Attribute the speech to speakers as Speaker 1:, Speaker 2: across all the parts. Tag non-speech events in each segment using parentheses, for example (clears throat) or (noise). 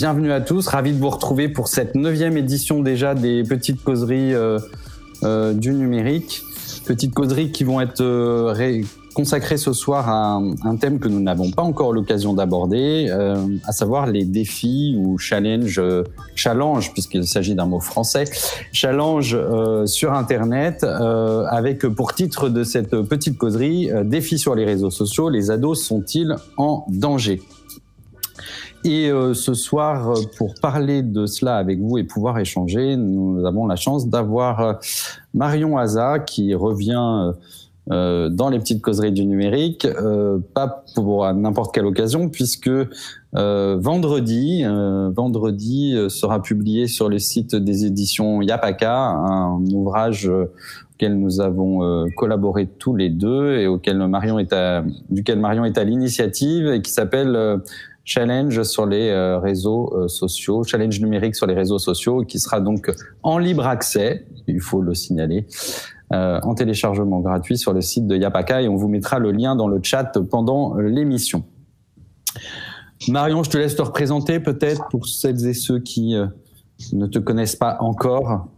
Speaker 1: Bienvenue à tous, ravi de vous retrouver pour cette neuvième édition déjà des petites causeries euh, euh, du numérique. Petites causeries qui vont être euh, consacrées ce soir à un, thème que nous n'avons pas encore l'occasion d'aborder, à savoir les défis ou challenge, challenge puisqu'il s'agit d'un mot français, challenge sur Internet, avec pour titre de cette petite causerie, défis sur les réseaux sociaux, les ados sont-ils en danger? Et euh, ce soir, euh, pour parler de cela avec vous et pouvoir échanger, nous avons la chance d'avoir euh, Marion Haza qui revient dans les petites causeries du numérique, pas pour n'importe quelle occasion, puisque vendredi, vendredi sera publié sur le site des éditions Yapaka un ouvrage auquel nous avons collaboré tous les deux et auquel Marion est à, duquel Marion est à l'initiative et qui s'appelle challenge sur les euh, réseaux euh, sociaux, challenge numérique sur les réseaux sociaux, qui sera donc en libre accès, il faut le signaler, euh, en téléchargement gratuit sur le site de Yapaka et on vous mettra le lien dans le chat pendant l'émission. Marion, je te laisse te représenter peut-être pour celles et ceux qui ne te connaissent pas encore.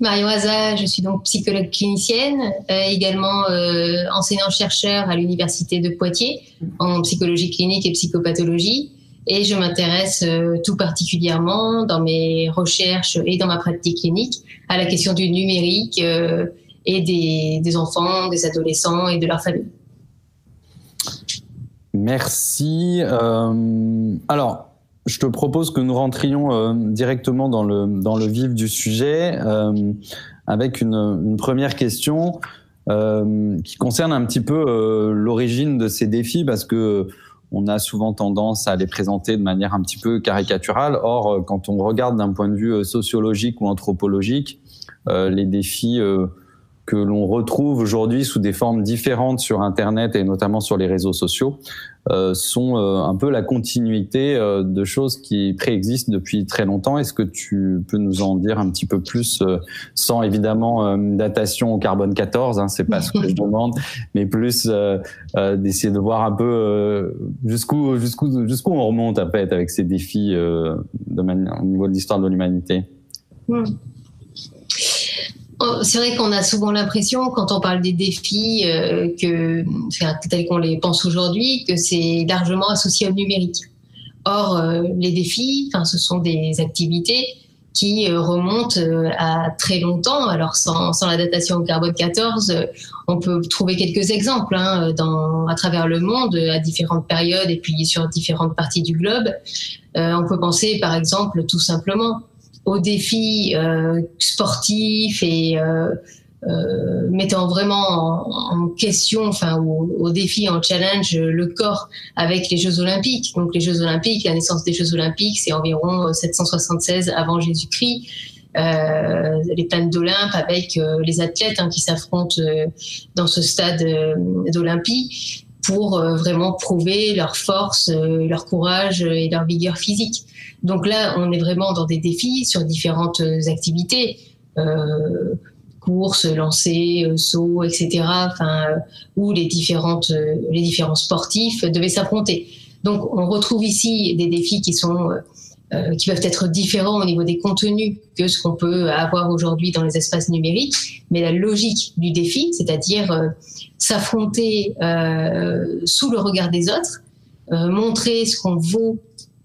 Speaker 2: Marion Haza, je suis donc psychologue clinicienne, euh, également euh, enseignant-chercheur à l'Université de Poitiers en psychologie clinique et psychopathologie. Et je m'intéresse euh, tout particulièrement dans mes recherches et dans ma pratique clinique à la question du numérique et des, des enfants, des adolescents et de leur famille.
Speaker 1: Merci. alors, je te propose que nous rentrions euh, directement dans le, dans le vif du sujet euh, avec une, une, première question euh, qui concerne un petit peu euh, l'origine de ces défis parce que on a souvent tendance à les présenter de manière un petit peu caricaturale. Or, quand on regarde d'un point de vue sociologique ou anthropologique, les défis que l'on retrouve aujourd'hui sous des formes différentes sur Internet et notamment sur les réseaux sociaux euh, sont euh, un peu la continuité euh, de choses qui préexistent depuis très longtemps. Est-ce que tu peux nous en dire un petit peu plus, sans évidemment datation au carbone 14, hein, c'est pas ce que je (laughs) demande, mais plus d'essayer de voir un peu jusqu'où jusqu'où jusqu'où on remonte à fait avec ces défis de manière, au niveau de l'histoire de l'humanité?
Speaker 2: Hmm. Oh, c'est vrai qu'on a souvent l'impression, quand on parle des défis, euh, que tels qu'on les pense aujourd'hui, que c'est largement associé au numérique. Or, euh, les défis, enfin, ce sont des activités qui euh, remontent à très longtemps. Alors, sans, sans la datation au carbone 14, on peut trouver quelques exemples hein, dans, à travers le monde, à différentes périodes et puis sur différentes parties du globe. on peut penser, par exemple, tout simplement aux défis euh, sportifs et euh, euh, mettant vraiment en, question, enfin au, au, défi, en challenge le corps avec les Jeux Olympiques. Donc les Jeux Olympiques, la naissance des Jeux Olympiques, c'est environ 776 avant Jésus-Christ. Euh, les plaines d'Olympe avec les athlètes hein, qui s'affrontent dans ce stade d'Olympie pour vraiment prouver leur force, leur courage et leur vigueur physique. Donc là, on est vraiment dans des défis sur différentes euh, activités. Euh, courses, lancers, euh, sauts, etc. Enfin, où les différentes, les différents sportifs devaient s'affronter. Donc, on retrouve ici des défis qui sont qui peuvent être différents au niveau des contenus que ce qu'on peut avoir aujourd'hui dans les espaces numériques, mais la logique du défi, c'est-à-dire s'affronter sous le regard des autres, montrer ce qu'on vaut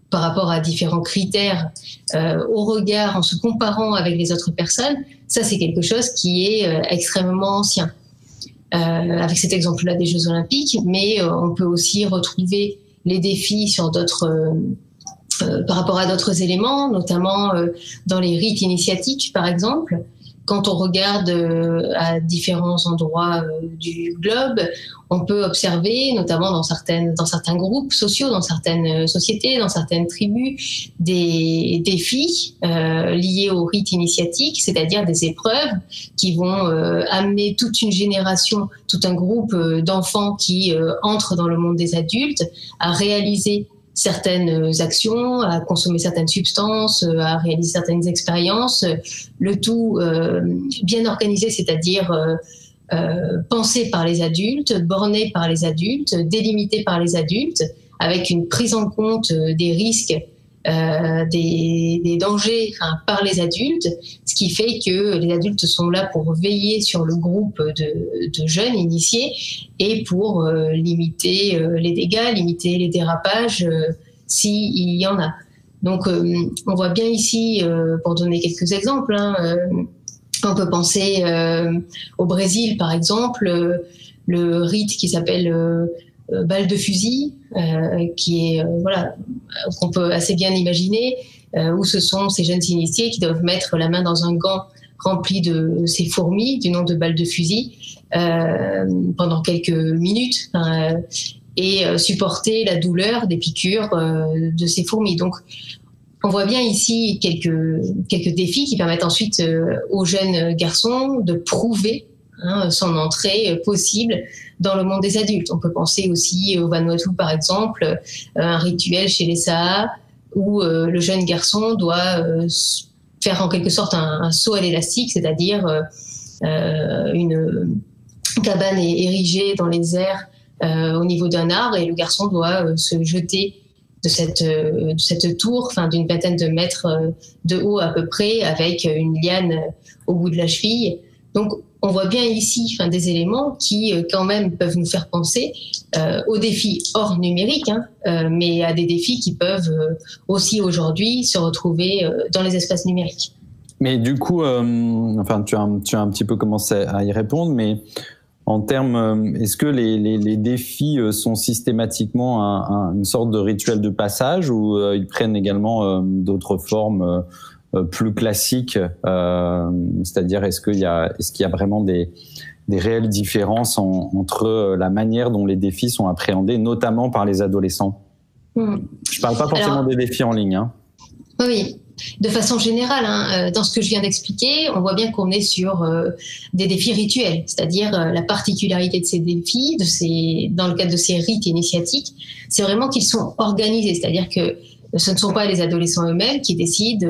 Speaker 2: par rapport à différents critères euh, au regard en se comparant avec les autres personnes, ça c'est quelque chose qui est euh, extrêmement ancien. Euh, avec cet exemple-là des Jeux Olympiques, mais euh, on peut aussi retrouver les défis sur d'autres euh, par rapport à d'autres éléments, notamment dans les rites initiatiques par exemple. Quand on regarde euh, à différents endroits euh, du globe, on peut observer, notamment dans, dans certains groupes sociaux, dans certaines euh, sociétés, dans certaines tribus, des défis euh, liés au rite initiatique, c'est-à-dire des épreuves qui vont euh, amener toute une génération, tout un groupe d'enfants qui entrent dans le monde des adultes à réaliser certaines actions, à consommer certaines substances, à réaliser certaines expériences, le tout euh, bien organisé, c'est-à-dire euh, euh, pensé par les adultes, borné par les adultes, délimité par les adultes, avec une prise en compte des risques euh, des, dangers par les adultes, ce qui fait que les adultes sont là pour veiller sur le groupe de, jeunes initiés et pour euh, limiter euh, les dégâts, limiter les dérapages s'il y en a. Donc on voit bien ici, pour donner quelques exemples, hein, on peut penser au Brésil par exemple, le rite qui s'appelle balle de fusil, euh, qui est euh, voilà qu'on peut assez bien imaginer, où ce sont ces jeunes initiés qui doivent mettre la main dans un gant rempli de ces fourmis du nom de balles de fusil pendant quelques minutes et supporter la douleur des piqûres de ces fourmis. Donc on voit bien ici quelques, quelques défis qui permettent ensuite aux jeunes garçons de prouver hein, son entrée possible dans le monde des adultes. On peut penser aussi au Vanuatu, par exemple, euh, un rituel chez les Saha où euh, le jeune garçon doit euh, faire en quelque sorte un, saut à l'élastique, c'est-à-dire une cabane est érigée dans les airs au niveau d'un arbre et le garçon doit se jeter de cette, tour, d'une vingtaine de mètres de haut à peu près, avec une liane au bout de la cheville. Donc on voit bien ici des éléments qui, euh, quand même, peuvent nous faire penser euh, aux défis hors numérique, hein, euh, mais à des défis qui peuvent aussi aujourd'hui se retrouver dans les espaces numériques.
Speaker 1: Mais du coup, enfin, tu as, un petit peu commencé à y répondre, mais en termes, est-ce que les, défis sont systématiquement une sorte de rituel de passage ou ils prennent également d'autres formes plus classique euh, C'est-à-dire, est-ce qu'il y a, est-ce qu'il y a vraiment des, des réelles différences entre euh, la manière dont les défis sont appréhendés, notamment par les adolescents hmm. Je parle pas forcément des défis en ligne. Hein.
Speaker 2: Oui, de façon générale, hein, dans ce que je viens d'expliquer, on voit bien qu'on est sur des défis rituels, c'est-à-dire la particularité de ces défis, de ces, dans le cadre de ces rites initiatiques, c'est vraiment qu'ils sont organisés, c'est-à-dire que ce ne sont pas les adolescents eux-mêmes qui décident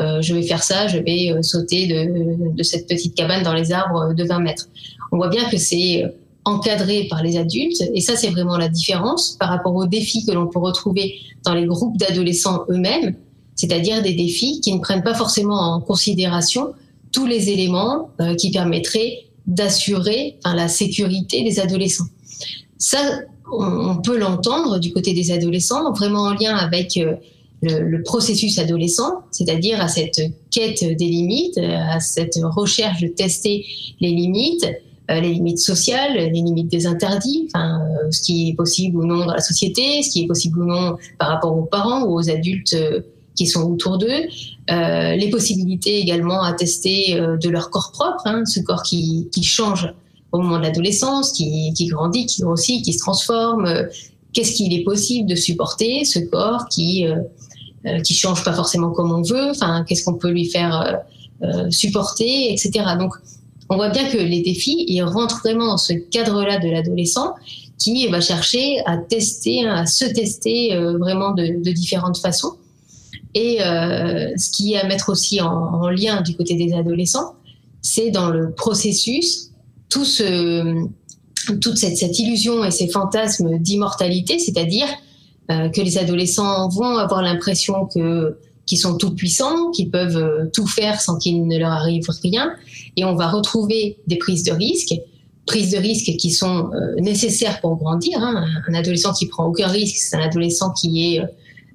Speaker 2: euh, je vais faire ça, je vais euh, sauter de, cette petite cabane dans les arbres de 20 mètres. On voit bien que c'est encadré par les adultes et ça c'est vraiment la différence par rapport aux défis que l'on peut retrouver dans les groupes d'adolescents eux-mêmes, c'est-à-dire des défis qui ne prennent pas forcément en considération tous les éléments euh, qui permettraient d'assurer la sécurité des adolescents. Ça, on, peut l'entendre du côté des adolescents, vraiment en lien avec le, processus adolescent, c'est-à-dire à cette quête des limites, à cette recherche de tester les limites, euh, les limites sociales, les limites des interdits, enfin, euh, ce qui est possible ou non dans la société, ce qui est possible ou non par rapport aux parents ou aux adultes euh, qui sont autour d'eux, les possibilités également à tester de leur corps propre, hein, ce corps qui, change au moment de l'adolescence, qui, grandit, qui grossit, qui se transforme. Qu'est-ce qu'il est possible de supporter, ce corps qui euh, qui change pas forcément comme on veut. Enfin, qu'est-ce qu'on peut lui faire euh, euh, supporter, etc. Donc, on voit bien que les défis, ils rentrent vraiment dans ce cadre-là de l'adolescent qui va chercher à tester, à se tester vraiment de, différentes façons. Et euh, ce qui est à mettre aussi en, lien du côté des adolescents, c'est dans le processus toute cette, illusion et ces fantasmes d'immortalité, c'est-à-dire euh, que les adolescents vont avoir l'impression qu'ils sont tout puissants, qu'ils peuvent euh, tout faire sans qu'il ne leur arrive rien, et on va retrouver des prises de risques, prises de risques qui sont euh, nécessaires pour grandir. Hein. Un adolescent qui prend aucun risque, c'est un adolescent qui est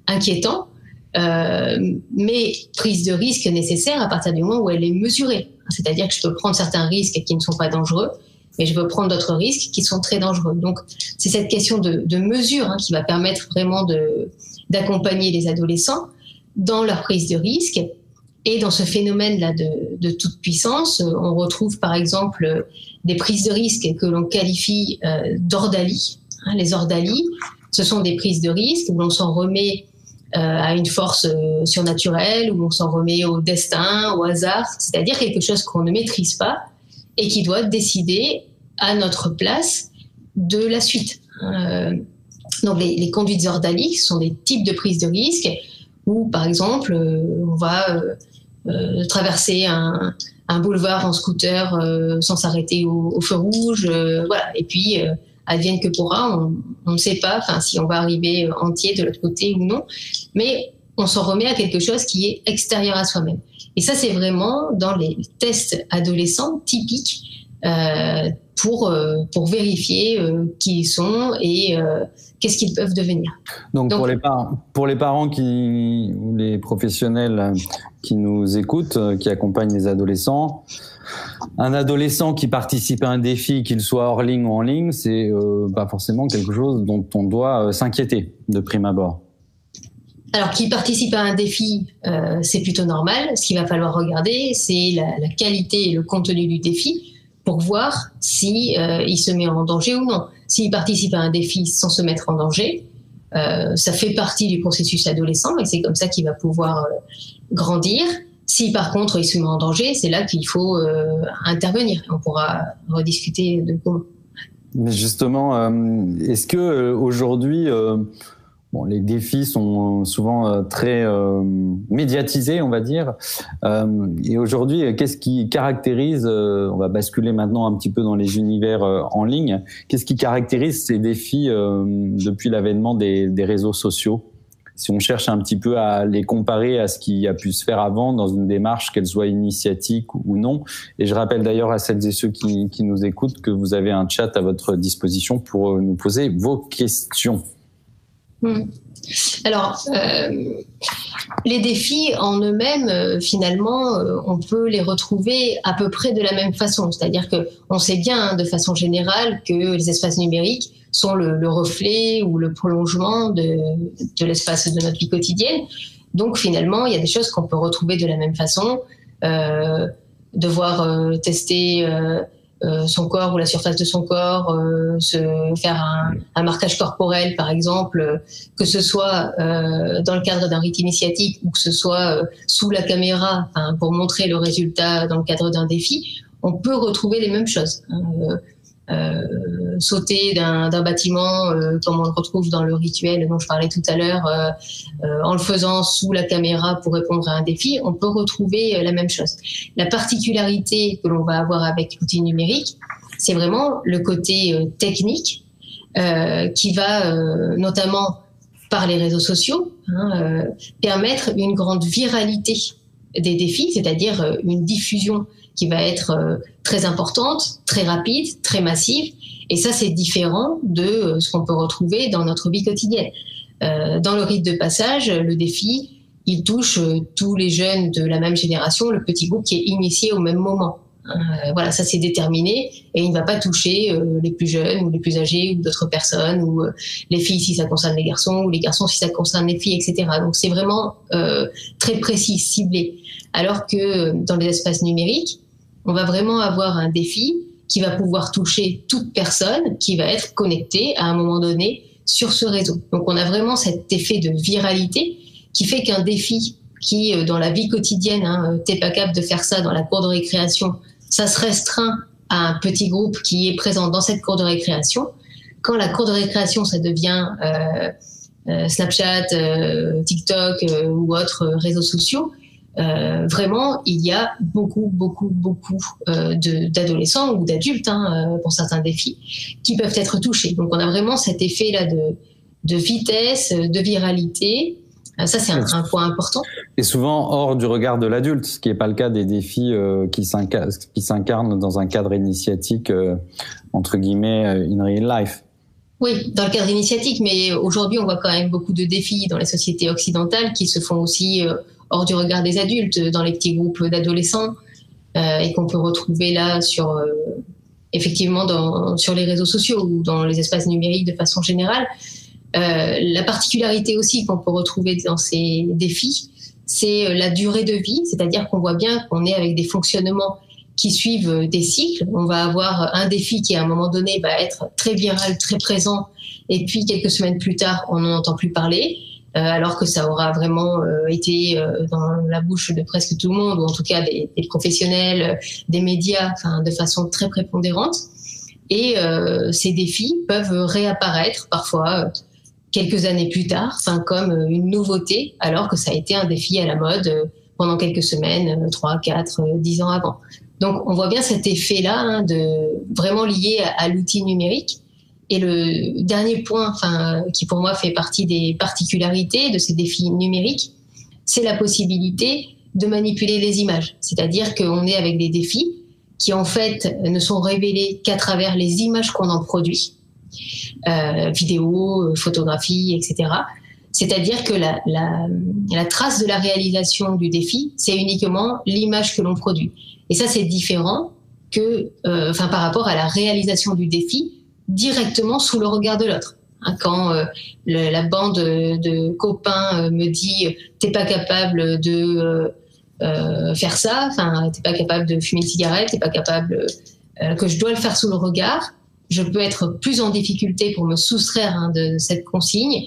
Speaker 2: inquiétant, mais prise de risque nécessaire à partir du moment où elle est mesurée. C'est-à-dire que je peux prendre certains risques qui ne sont pas dangereux, mais je veux prendre d'autres risques qui sont très dangereux. Donc, c'est cette question de, mesure hein, qui va permettre vraiment d'accompagner les adolescents dans leur prise de risque. Et dans ce phénomène-là de, toute puissance, on retrouve par exemple des prises de risque que l'on qualifie euh, d'ordalie. Hein, les ordalies, ce sont des prises de risque où l'on s'en remet euh, à une force euh, surnaturelle, où on s'en remet au destin, au hasard, c'est-à-dire quelque chose qu'on ne maîtrise pas, et qui doit décider à notre place de la suite. Euh, donc les, conduites ordaliques sont des types de prise de risque où, par exemple, euh, on va euh, traverser un, boulevard en scooter sans s'arrêter au, feu rouge, voilà. Et puis advienne que pourra. On, ne sait pas, si on va arriver entier de l'autre côté ou non, mais on s'en remet à quelque chose qui est extérieur à soi-même. Et ça, c'est vraiment dans les tests adolescents typiques euh, pour, euh, pour vérifier euh, qui ils sont et qu'est-ce qu'ils peuvent devenir.
Speaker 1: Donc, pour, les parents, pour les parents qui, ou les professionnels qui nous écoutent, qui accompagnent les adolescents, un adolescent qui participe à un défi, qu'il soit hors ligne ou en ligne, c'est pas forcément quelque chose dont on doit s'inquiéter de prime abord.
Speaker 2: Alors, qui participe à un défi, euh, c'est plutôt normal. Ce qu'il va falloir regarder, c'est la, qualité et le contenu du défi pour voir si euh, il se met en danger ou non. S'il participe à un défi sans se mettre en danger, euh, ça fait partie du processus adolescent et c'est comme ça qu'il va pouvoir grandir. Si par contre il se met en danger, c'est là qu'il faut intervenir. On pourra rediscuter de comment.
Speaker 1: Mais justement, est-ce que aujourd'hui Bon, les défis sont souvent euh, très euh, médiatisés, on va dire. Euh, et aujourd'hui, qu'est-ce qui caractérise, on va basculer maintenant un petit peu dans les univers en ligne, qu'est-ce qui caractérise ces défis depuis l'avènement des, des, réseaux sociaux? Si on cherche un petit peu à les comparer à ce qui a pu se faire avant dans une démarche, qu'elle soit initiatique ou non. Et je rappelle d'ailleurs à celles et ceux qui, nous écoutent que vous avez un chat à votre disposition pour nous poser vos questions.
Speaker 2: Hmm. Alors, euh, les défis en eux-mêmes, euh, finalement, euh, on peut les retrouver à peu près de la même façon. C'est-à-dire que on sait bien, hein, de façon générale, que les espaces numériques sont le, reflet ou le prolongement de, de l'espace de notre vie quotidienne. Donc, finalement, il y a des choses qu'on peut retrouver de la même façon. devoir tester euh, son corps ou la surface de son corps, euh, se faire un, marquage corporel par exemple, que ce soit euh, dans le cadre d'un rite initiatique ou que ce soit sous la caméra pour montrer le résultat dans le cadre d'un défi, on peut retrouver les mêmes choses. Hein. Euh, sauter d'un bâtiment, euh, comme on le retrouve dans le rituel dont je parlais tout à l'heure, euh, en le faisant sous la caméra pour répondre à un défi, on peut retrouver la même chose. La particularité que l'on va avoir avec l'outil numérique, c'est vraiment le côté technique qui va notamment par les réseaux sociaux hein, permettre une grande viralité des défis, c'est-à-dire une diffusion qui va être euh, très importante, très rapide, très massive. Et ça, c'est différent de euh, ce qu'on peut retrouver dans notre vie quotidienne. Euh, dans le rite de passage, le défi, il touche tous les jeunes de la même génération, le petit groupe qui est initié au même moment. voilà, ça c'est déterminé et il ne va pas toucher les plus jeunes ou les plus âgés ou d'autres personnes ou les filles si ça concerne les garçons ou les garçons si ça concerne les filles, etc. Donc c'est vraiment très précis, ciblé. Alors que dans les espaces numériques, on va vraiment avoir un défi qui va pouvoir toucher toute personne qui va être connectée à un moment donné sur ce réseau. Donc on a vraiment cet effet de viralité qui fait qu'un défi qui, euh, dans la vie quotidienne, hein, euh, t'es pas capable de faire ça dans la cour de récréation, ça se restreint à un petit groupe qui est présent dans cette cour de récréation. Quand la cour de récréation, ça devient euh, Snapchat, TikTok ou autres réseaux sociaux, euh, vraiment, il y a beaucoup, beaucoup, beaucoup euh, d'adolescents ou d'adultes hein, euh, pour certains défis qui peuvent être touchés. Donc, on a vraiment cet effet-là de, de vitesse, de viralité. Ça, c'est un, un, point important.
Speaker 1: Et souvent hors du regard de l'adulte, ce qui n'est pas le cas des défis euh, qui s'incarnent dans un cadre initiatique, entre guillemets, in real life.
Speaker 2: Oui, dans le cadre initiatique, mais aujourd'hui, on voit quand même beaucoup de défis dans les sociétés occidentales qui se font aussi hors du regard des adultes, dans les petits groupes d'adolescents, euh, et qu'on peut retrouver là sur euh, effectivement sur les réseaux sociaux ou dans les espaces numériques de façon générale. Euh, la particularité aussi qu'on peut retrouver dans ces défis, c'est la durée de vie, c'est-à-dire qu'on voit bien qu'on est avec des fonctionnements qui suivent des cycles. On va avoir un défi qui à un moment donné va être très viral, très présent, et puis quelques semaines plus tard, on n'en entend plus parler. Euh, alors que ça aura vraiment euh, été euh, dans la bouche de presque tout le monde, ou en tout cas des, professionnels, des médias, de façon très prépondérante. Et ces défis peuvent réapparaître parfois quelques années plus tard, comme une nouveauté, alors que ça a été un défi à la mode pendant quelques semaines, 3, 4, 10 ans avant. Donc on voit bien cet effet-là hein, de vraiment lié à l'outil numérique Et le dernier point, enfin, qui pour moi fait partie des particularités de ces défis numériques, c'est la possibilité de manipuler les images. C'est-à-dire qu'on est avec des défis qui en fait ne sont révélés qu'à travers les images qu'on en produit, euh, vidéos, photographies, etc. C'est-à-dire que la, la, la, trace de la réalisation du défi, c'est uniquement l'image que l'on produit. Et ça, c'est différent que, euh, enfin, par rapport à la réalisation du défi directement sous le regard de l'autre. Hein, quand euh, la bande de copains euh, me dit t'es pas capable de euh, faire ça, t'es pas capable de fumer une cigarette, t'es pas capable que je dois le faire sous le regard, je peux être plus en difficulté pour me soustraire hein, de cette consigne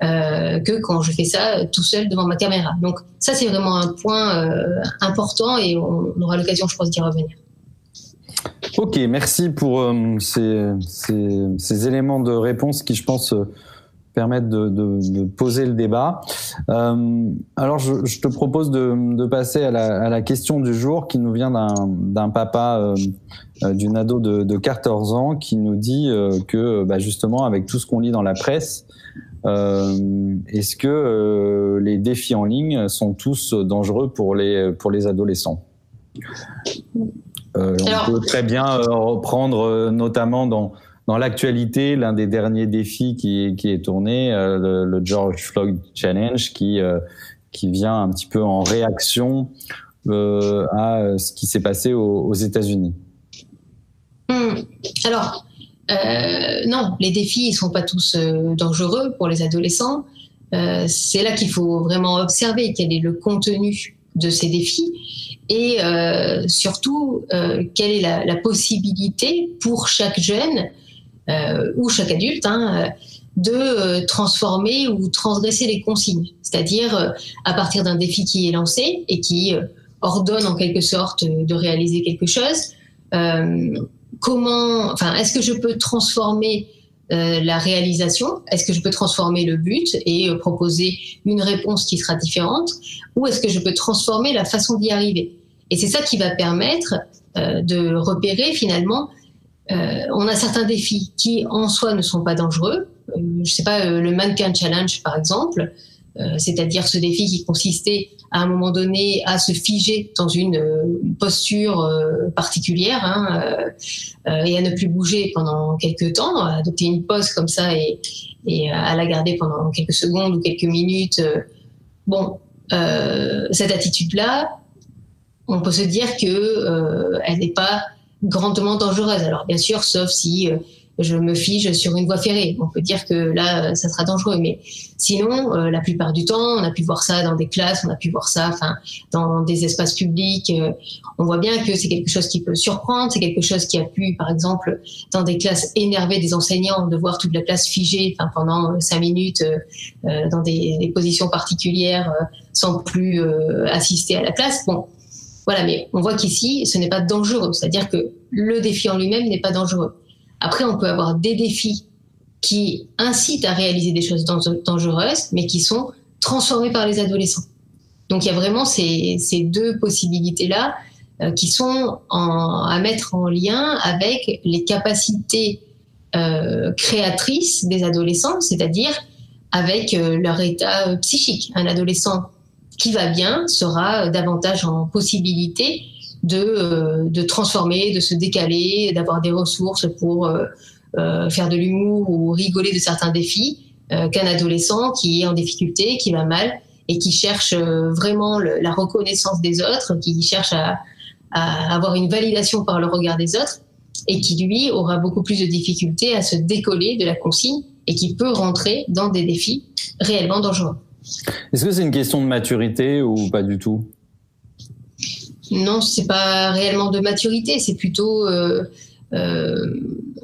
Speaker 2: que quand je fais ça tout seul devant ma caméra. Donc ça c'est vraiment un point important et on aura l'occasion je pense d'y revenir.
Speaker 1: Ok, merci pour euh, ces, ces, ces, éléments de réponse qui, je pense, euh, permettent de, de, de, poser le débat. Euh, alors, je, je, te propose de, de passer à la, à la, question du jour qui nous vient d'un papa euh, d'une ado de, de 14 ans qui nous dit que, bah, justement, avec tout ce qu'on lit dans la presse, est-ce que les défis en ligne sont tous dangereux pour les, pour les adolescents? Euh, on peut très bien euh, reprendre euh, notamment dans dans l'actualité, l'un des derniers défis qui, qui est tourné, le, George Floyd Challenge, qui, qui vient un petit peu en réaction à ce qui s'est passé aux, États-Unis.
Speaker 2: Hmm. Alors, non, les défis ne sont pas tous dangereux pour les adolescents. C'est là qu'il faut vraiment observer quel est le contenu de ces défis et euh, surtout euh, quelle est la, possibilité pour chaque jeune euh, ou chaque adulte hein, de transformer ou transgresser les consignes, c'est-à-dire à partir d'un défi qui est lancé et qui ordonne en quelque sorte de réaliser quelque chose. comment, enfin, est-ce que je peux transformer la réalisation? Est-ce que je peux transformer le but et proposer une réponse qui sera différente? Ou est-ce que je peux transformer la façon d'y arriver? Et c'est ça qui va permettre euh, de repérer finalement. on a certains défis qui en soi ne sont pas dangereux. je sais pas, le mannequin challenge par exemple. Euh, c'est-à-dire ce défi qui consistait à un moment donné à se figer dans une euh, posture euh, particulière hein, et à ne plus bouger pendant quelques temps, à adopter une pose comme ça et à la garder pendant quelques secondes ou quelques minutes. Bon, cette attitude-là, on peut se dire que elle n'est pas grandement dangereuse. Alors bien sûr, sauf si je me fige sur une voie ferrée. On peut dire que là, ça sera dangereux, mais sinon, euh, la plupart du temps, on a pu voir ça dans des classes, on a pu voir ça, enfin, dans des espaces publics. Euh, on voit bien que c'est quelque chose qui peut surprendre, c'est quelque chose qui a pu, par exemple, dans des classes énervées des enseignants, de voir toute la classe figée, enfin, pendant euh, cinq minutes, dans des, des, positions particulières, sans plus assister à la classe. Bon, voilà, mais on voit qu'ici, ce n'est pas dangereux, c'est-à-dire que le défi en lui-même n'est pas dangereux. Après, on peut avoir des défis qui incitent à réaliser des choses dangereuses, mais qui sont transformés par les adolescents. Donc il y a vraiment ces, deux possibilités-là euh, qui sont à mettre en lien avec les capacités euh, créatrices des adolescents, c'est-à-dire avec euh, leur état psychique. Un adolescent qui va bien sera davantage en possibilité de, euh, de transformer, de se décaler, d'avoir des ressources pour euh, euh, faire de l'humour ou rigoler de certains défis qu'un adolescent qui est en difficulté, qui va mal et qui cherche vraiment la reconnaissance des autres, qui cherche à, à, avoir une validation par le regard des autres et qui lui aura beaucoup plus de difficultés à se décoller de la consigne et qui peut rentrer dans des défis réellement dangereux.
Speaker 1: Est-ce que c'est une question de maturité ou pas du tout?
Speaker 2: Non, c'est pas réellement de maturité, c'est plutôt euh, euh,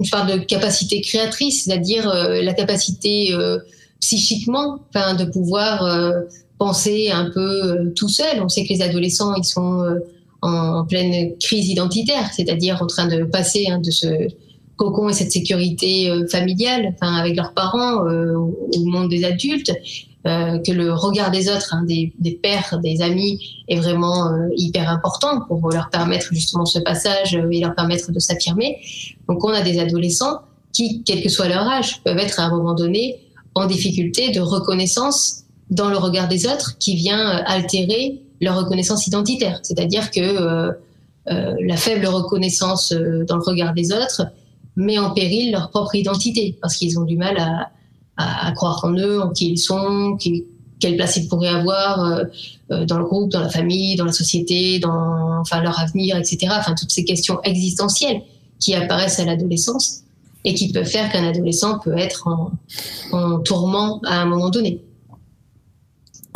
Speaker 2: je parle de capacité créatrice, c'est-à-dire euh, la capacité euh, psychiquement, de pouvoir euh, penser un peu tout seul. On sait que les adolescents ils sont en, pleine crise identitaire, c'est-à-dire en train de passer hein, de ce cocon et cette sécurité familiale, avec leurs parents au monde des adultes, euh, que le regard des autres, hein, des, pères, des amis, est vraiment euh, hyper important pour leur permettre justement ce passage euh, et leur permettre de s'affirmer. Donc on a des adolescents qui, quel que soit leur âge, peuvent être à un moment donné en difficulté de reconnaissance dans le regard des autres qui vient altérer leur reconnaissance identitaire. C'est-à-dire que la faible reconnaissance dans le regard des autres met en péril leur propre identité parce qu'ils ont du mal à, à, croire en eux, en qui ils sont, qui, quelle place ils pourraient avoir dans le groupe, dans la famille, dans la société, dans enfin leur avenir, etc. Enfin toutes ces questions existentielles qui apparaissent à l'adolescence et qui peuvent faire qu'un adolescent peut être en, en tourment à un moment donné.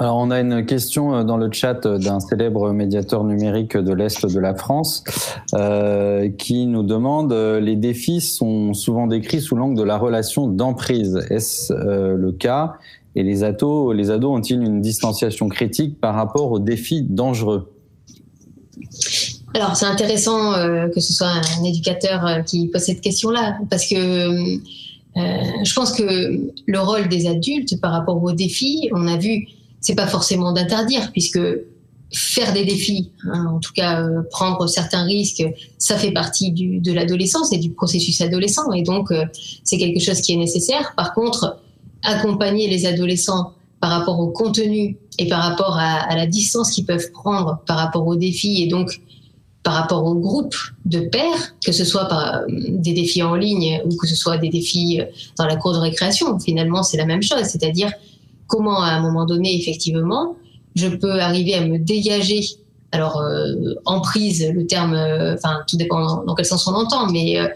Speaker 1: Alors, on a une question euh, dans le chat euh, d'un célèbre médiateur numérique de l'Est de la France euh, qui nous demande les défis sont souvent décrits sous l'angle de la relation d'emprise. Est-ce le cas? Et les ados, les ados ont-ils une distanciation critique par rapport aux défis dangereux?
Speaker 2: Alors c'est intéressant que ce soit un éducateur qui pose cette question-là, parce que je pense que le rôle des adultes par rapport aux défis, on a vu c'est pas forcément d'interdire, puisque faire des défis, hein, en tout cas euh, prendre certains risques, ça fait partie de l'adolescence et du processus adolescent, et donc euh, c'est quelque chose qui est nécessaire. Par contre, accompagner les adolescents par rapport au contenu et par rapport à, à la distance qu'ils peuvent prendre par rapport aux défis et donc par rapport au groupe de pairs, que ce soit par euh, des défis en ligne ou que ce soit des défis dans la cour de récréation, finalement c'est la même chose, c'est-à-dire comment à un moment donné, effectivement, je peux arriver à me dégager. Alors, euh, en prise, le terme, euh, enfin, tout dépend dans quel sens on l'entend, mais euh,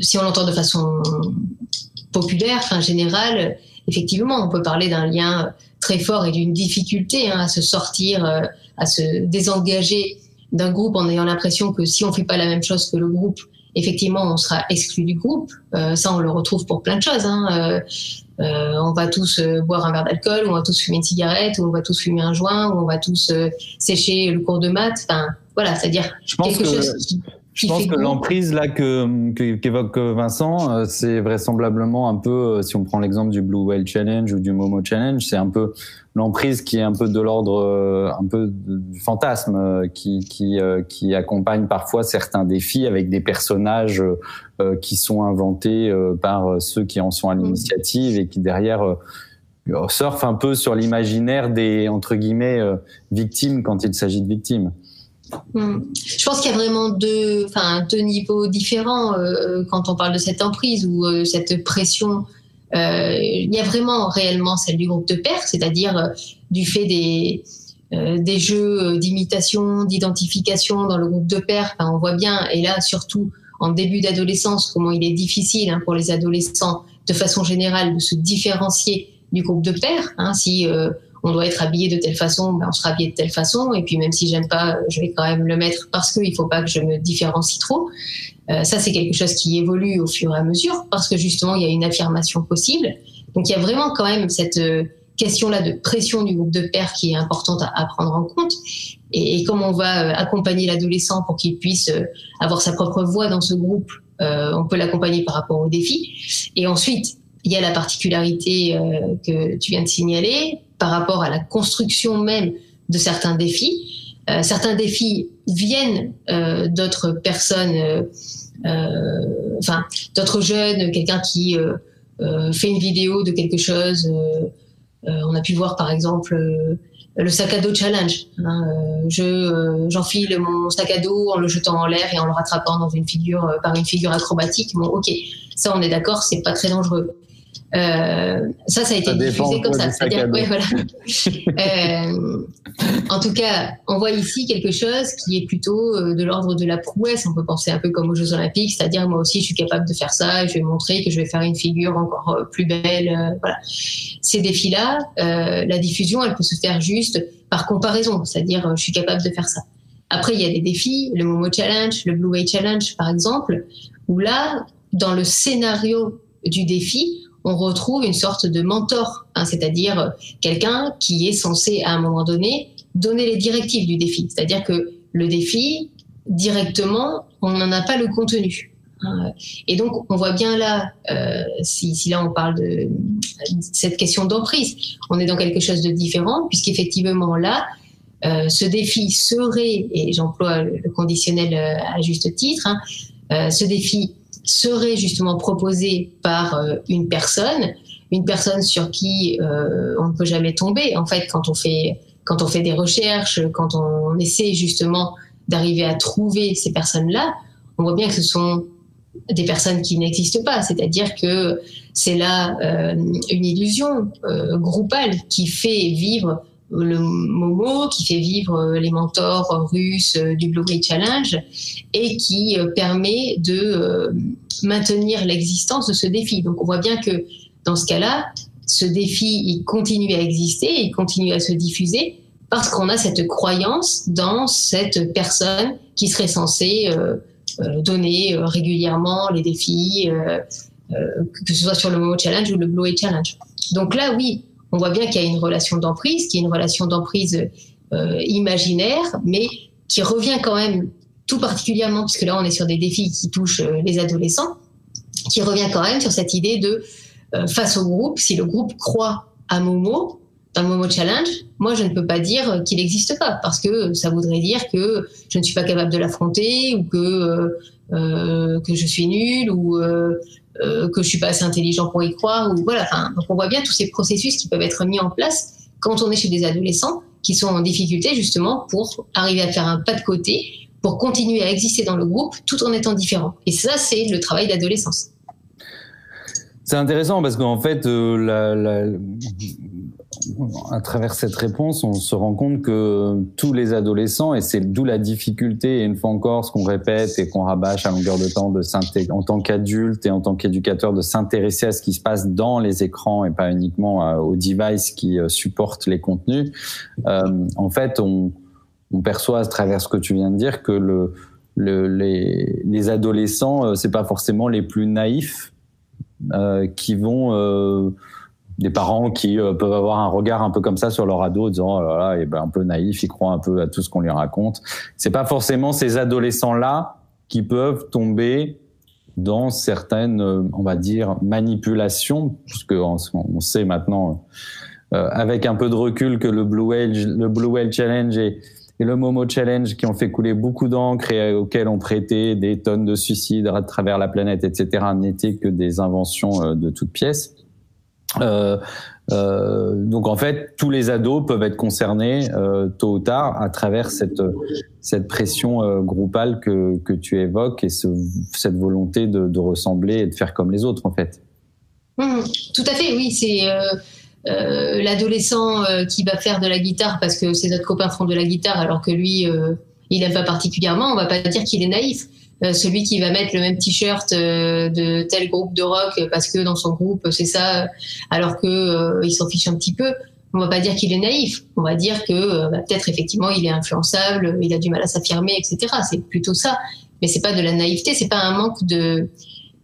Speaker 2: si on l'entend de façon populaire, enfin générale, effectivement, on peut parler d'un lien très fort et d'une difficulté hein, à se sortir, à se désengager d'un groupe en ayant l'impression que si on fait pas la même chose que le groupe, effectivement, on sera exclu du groupe. ça, on le retrouve pour plein de choses. Hein. Euh, on va tous euh, boire un verre d'alcool, on va tous fumer une cigarette, ou on va tous fumer un joint, ou on va tous euh, sécher le cours de maths. Enfin, voilà, c'est-à-dire quelque chose
Speaker 1: je pense que l'emprise là que qu'évoque Vincent, c'est vraisemblablement un peu, si on prend l'exemple du Blue Whale Challenge ou du Momo Challenge, c'est un peu l'emprise qui est un peu de l'ordre, un peu du fantasme, qui qui qui accompagne parfois certains défis avec des personnages euh, qui sont inventés euh, par ceux qui en sont à l'initiative et qui derrière euh, surfent un peu sur l'imaginaire des entre guillemets victimes quand il s'agit de victimes.
Speaker 2: Hmm. Je pense qu'il y a vraiment deux, enfin, deux niveaux différents quand on parle de cette emprise ou cette pression. Il y a vraiment réellement celle du groupe de pairs, c'est-à-dire du fait des, des jeux d'imitation, d'identification dans le groupe de pairs. on voit bien, et là surtout en début d'adolescence, comment il est difficile hein, pour les adolescents, de façon générale, de se différencier du groupe de pairs. Hein, si euh, on doit être habillé de telle façon, ben on sera habillé de telle façon. Et puis même si j'aime pas, je vais quand même le mettre parce qu'il faut pas que je me différencie trop. Euh, ça, c'est quelque chose qui évolue au fur et à mesure parce que justement, il y a une affirmation possible. Donc il y a vraiment quand même cette euh, question-là de pression du groupe de pairs qui est importante à, prendre en compte et, comment on va euh, accompagner l'adolescent pour qu'il puisse euh, avoir sa propre voix dans ce groupe. Euh, on peut l'accompagner par rapport aux défis. Et ensuite, il y a la particularité que tu viens de signaler par rapport à la construction même de certains défis. certains défis viennent d'autres personnes, enfin d'autres jeunes, quelqu'un qui fait une vidéo de quelque chose euh, on a pu voir par exemple euh, le sac à dos challenge. Hein, euh, je j'enfile mon sac à dos en le jetant en l'air et en le rattrapant dans une figure par une figure acrobatique. Bon, ok, ça on est d'accord, c'est pas très dangereux. Euh, ça, ça a été diffusé comme ça. C'est-à-dire, ouais, voilà. euh, en tout cas, on voit ici quelque chose qui est plutôt euh, de l'ordre de la prouesse. On peut penser un peu comme aux Jeux Olympiques, c'est-à-dire moi aussi, je suis capable de faire ça. Je vais montrer que je vais faire une figure encore plus belle. voilà. Ces défis-là, la diffusion, elle peut se faire juste par comparaison, c'est-à-dire je suis capable de faire ça. Après, il y a des défis, le Momo Challenge, le Blue Way Challenge, par exemple, où là, dans le scénario du défi, on retrouve une sorte de mentor, hein, c'est-à-dire quelqu'un qui est censé à un moment donné donner les directives du défi. C'est-à-dire que le défi, directement, on n'en a pas le contenu. Hein. Et donc, on voit bien là, euh, si, là on parle de, cette question d'emprise, on est dans quelque chose de différent, puisqu'effectivement là, euh, ce défi serait, et j'emploie le, conditionnel euh, à juste titre, hein, ce défi serait justement proposé par une personne, une personne sur qui on ne peut jamais tomber. En fait, quand on fait quand on fait des recherches, quand on essaie justement d'arriver à trouver ces personnes-là, on voit bien que ce sont des personnes qui n'existent pas. C'est-à-dire que c'est là euh, une illusion euh, groupale qui fait vivre le Momo, qui fait vivre les mentors russes du Blue Challenge et qui euh, permet de maintenir l'existence de ce défi. Donc on voit bien que dans ce cas-là, ce défi, il continue à exister, il continue à se diffuser parce qu'on a cette croyance dans cette personne qui serait censée euh, donner euh, régulièrement les défis, euh, que ce soit sur le Momo Challenge ou le Blue Challenge. Donc là, oui, on voit bien qu'il y a une relation d'emprise, qui est une relation d'emprise imaginaire, mais qui revient quand même tout particulièrement, puisque là on est sur des défis qui touchent les adolescents, qui revient quand même sur cette idée de face au groupe, si le groupe croit à Momo, dans Momo Challenge, moi, je ne peux pas dire qu'il n'existe pas parce que ça voudrait dire que je ne suis pas capable de l'affronter ou que euh, euh que je suis nulle ou euh, que je suis pas assez intelligent pour y croire ou voilà. Donc on voit bien tous ces processus qui peuvent être mis en place quand on est chez des adolescents qui sont en difficulté justement pour arriver à faire un pas de côté pour continuer à exister dans le groupe tout en étant différent. Et ça, c'est le travail d'adolescence.
Speaker 1: C'est intéressant parce qu'en fait, euh, la, à travers cette réponse, on se rend compte que tous les adolescents, et c'est d'où la difficulté, et une fois encore, ce qu'on répète et qu'on rabâche à longueur de temps, de en tant qu'adulte et en tant qu'éducateur, de s'intéresser à ce qui se passe dans les écrans et pas uniquement euh, aux devices qui euh, supportent les contenus. Euh, en fait, on, on, perçoit à travers ce que tu viens de dire que le, le les, les, adolescents, euh, c'est pas forcément les plus naïfs euh, qui vont des parents qui euh, peuvent avoir un regard un peu comme ça sur leur ado, disant oh là, là, ben, un peu naïf, ils croient un peu à tout ce qu'on lui raconte. C'est pas forcément ces adolescents là qui peuvent tomber dans certaines, euh, on va dire, manipulations, puisque on, sait maintenant, euh, avec un peu de recul, que le Blue Whale, le Blue Whale Challenge et, et le Momo Challenge, qui ont fait couler beaucoup d'encre et auxquels on prêté des tonnes de suicides à travers la planète, etc., n'étaient que des inventions de toutes pièces. Euh, euh, donc en fait, tous les ados peuvent être concernés euh, tôt ou tard à travers cette cette pression groupale que que tu évoques et ce, cette volonté de, ressembler et de faire comme les autres en fait.
Speaker 2: Mmh, tout à fait, oui, c'est l'adolescent qui va faire de la guitare parce que ses autres copains font de la guitare alors que lui il n'aime pas particulièrement. On va pas dire qu'il est naïf. Euh, celui qui va mettre le même t-shirt euh, de tel groupe de rock parce que dans son groupe c'est ça, alors que euh, il s'en fiche un petit peu. On va pas dire qu'il est naïf. On va dire que bah, peut-être effectivement il est influençable, il a du mal à s'affirmer, etc. C'est plutôt ça. Mais c'est pas de la naïveté, c'est pas un manque de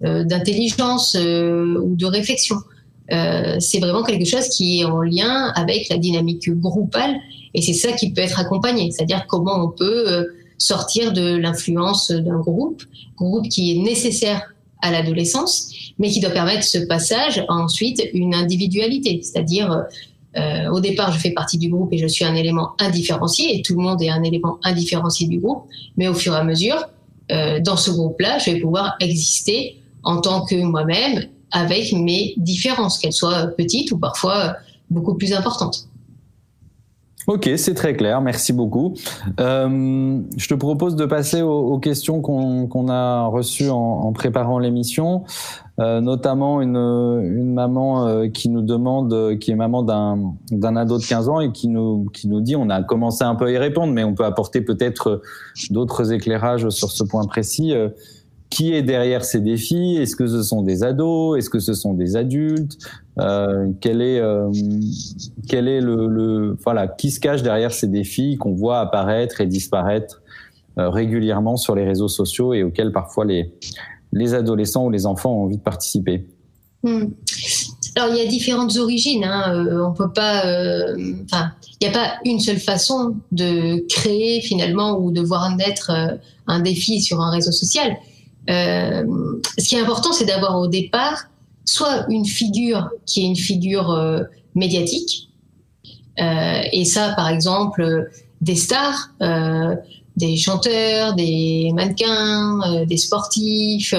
Speaker 2: d'intelligence ou de réflexion. Euh, c'est vraiment quelque chose qui est en lien avec la dynamique groupale et c'est ça qui peut être accompagné, c'est-à-dire comment on peut sortir de l'influence d'un groupe, groupe qui est nécessaire à l'adolescence, mais qui doit permettre ce passage à ensuite une individualité, c'est-à-dire euh, au départ je fais partie du groupe et je suis un élément indifférencié et tout le monde est un élément indifférencié du groupe, mais au fur et à mesure, euh, dans ce groupe-là, je vais pouvoir exister en tant que moi-même avec mes différences, qu'elles soient petites ou parfois beaucoup plus importantes.
Speaker 1: Ok, c'est très clair, merci beaucoup. Euh, je te propose de passer aux, questions qu'on a reçues en, en préparant l'émission, euh, notamment une, une maman euh, qui nous demande, qui est maman d'un ado de 15 ans et qui nous, qui nous dit, on a commencé un peu à y répondre, mais on peut apporter peut-être d'autres éclairages sur ce point précis. Euh, qui est derrière ces défis? Est-ce que ce sont des ados? Est-ce que ce sont des adultes? Euh, Quel est euh, quel est le, voilà qui se cache derrière ces défis qu'on voit apparaître et disparaître euh, régulièrement sur les réseaux sociaux et auxquels parfois les les adolescents ou les enfants ont envie de participer?
Speaker 2: Hmm. Alors il y a différentes origines. Hein. On peut pas. Enfin, il n'y a pas une seule façon de créer finalement ou de voir naître un défi sur un réseau social. Ce qui est important, c'est d'avoir au départ soit une figure qui est une figure euh, médiatique, euh, et ça, par exemple, des stars, des chanteurs, des mannequins, des sportifs,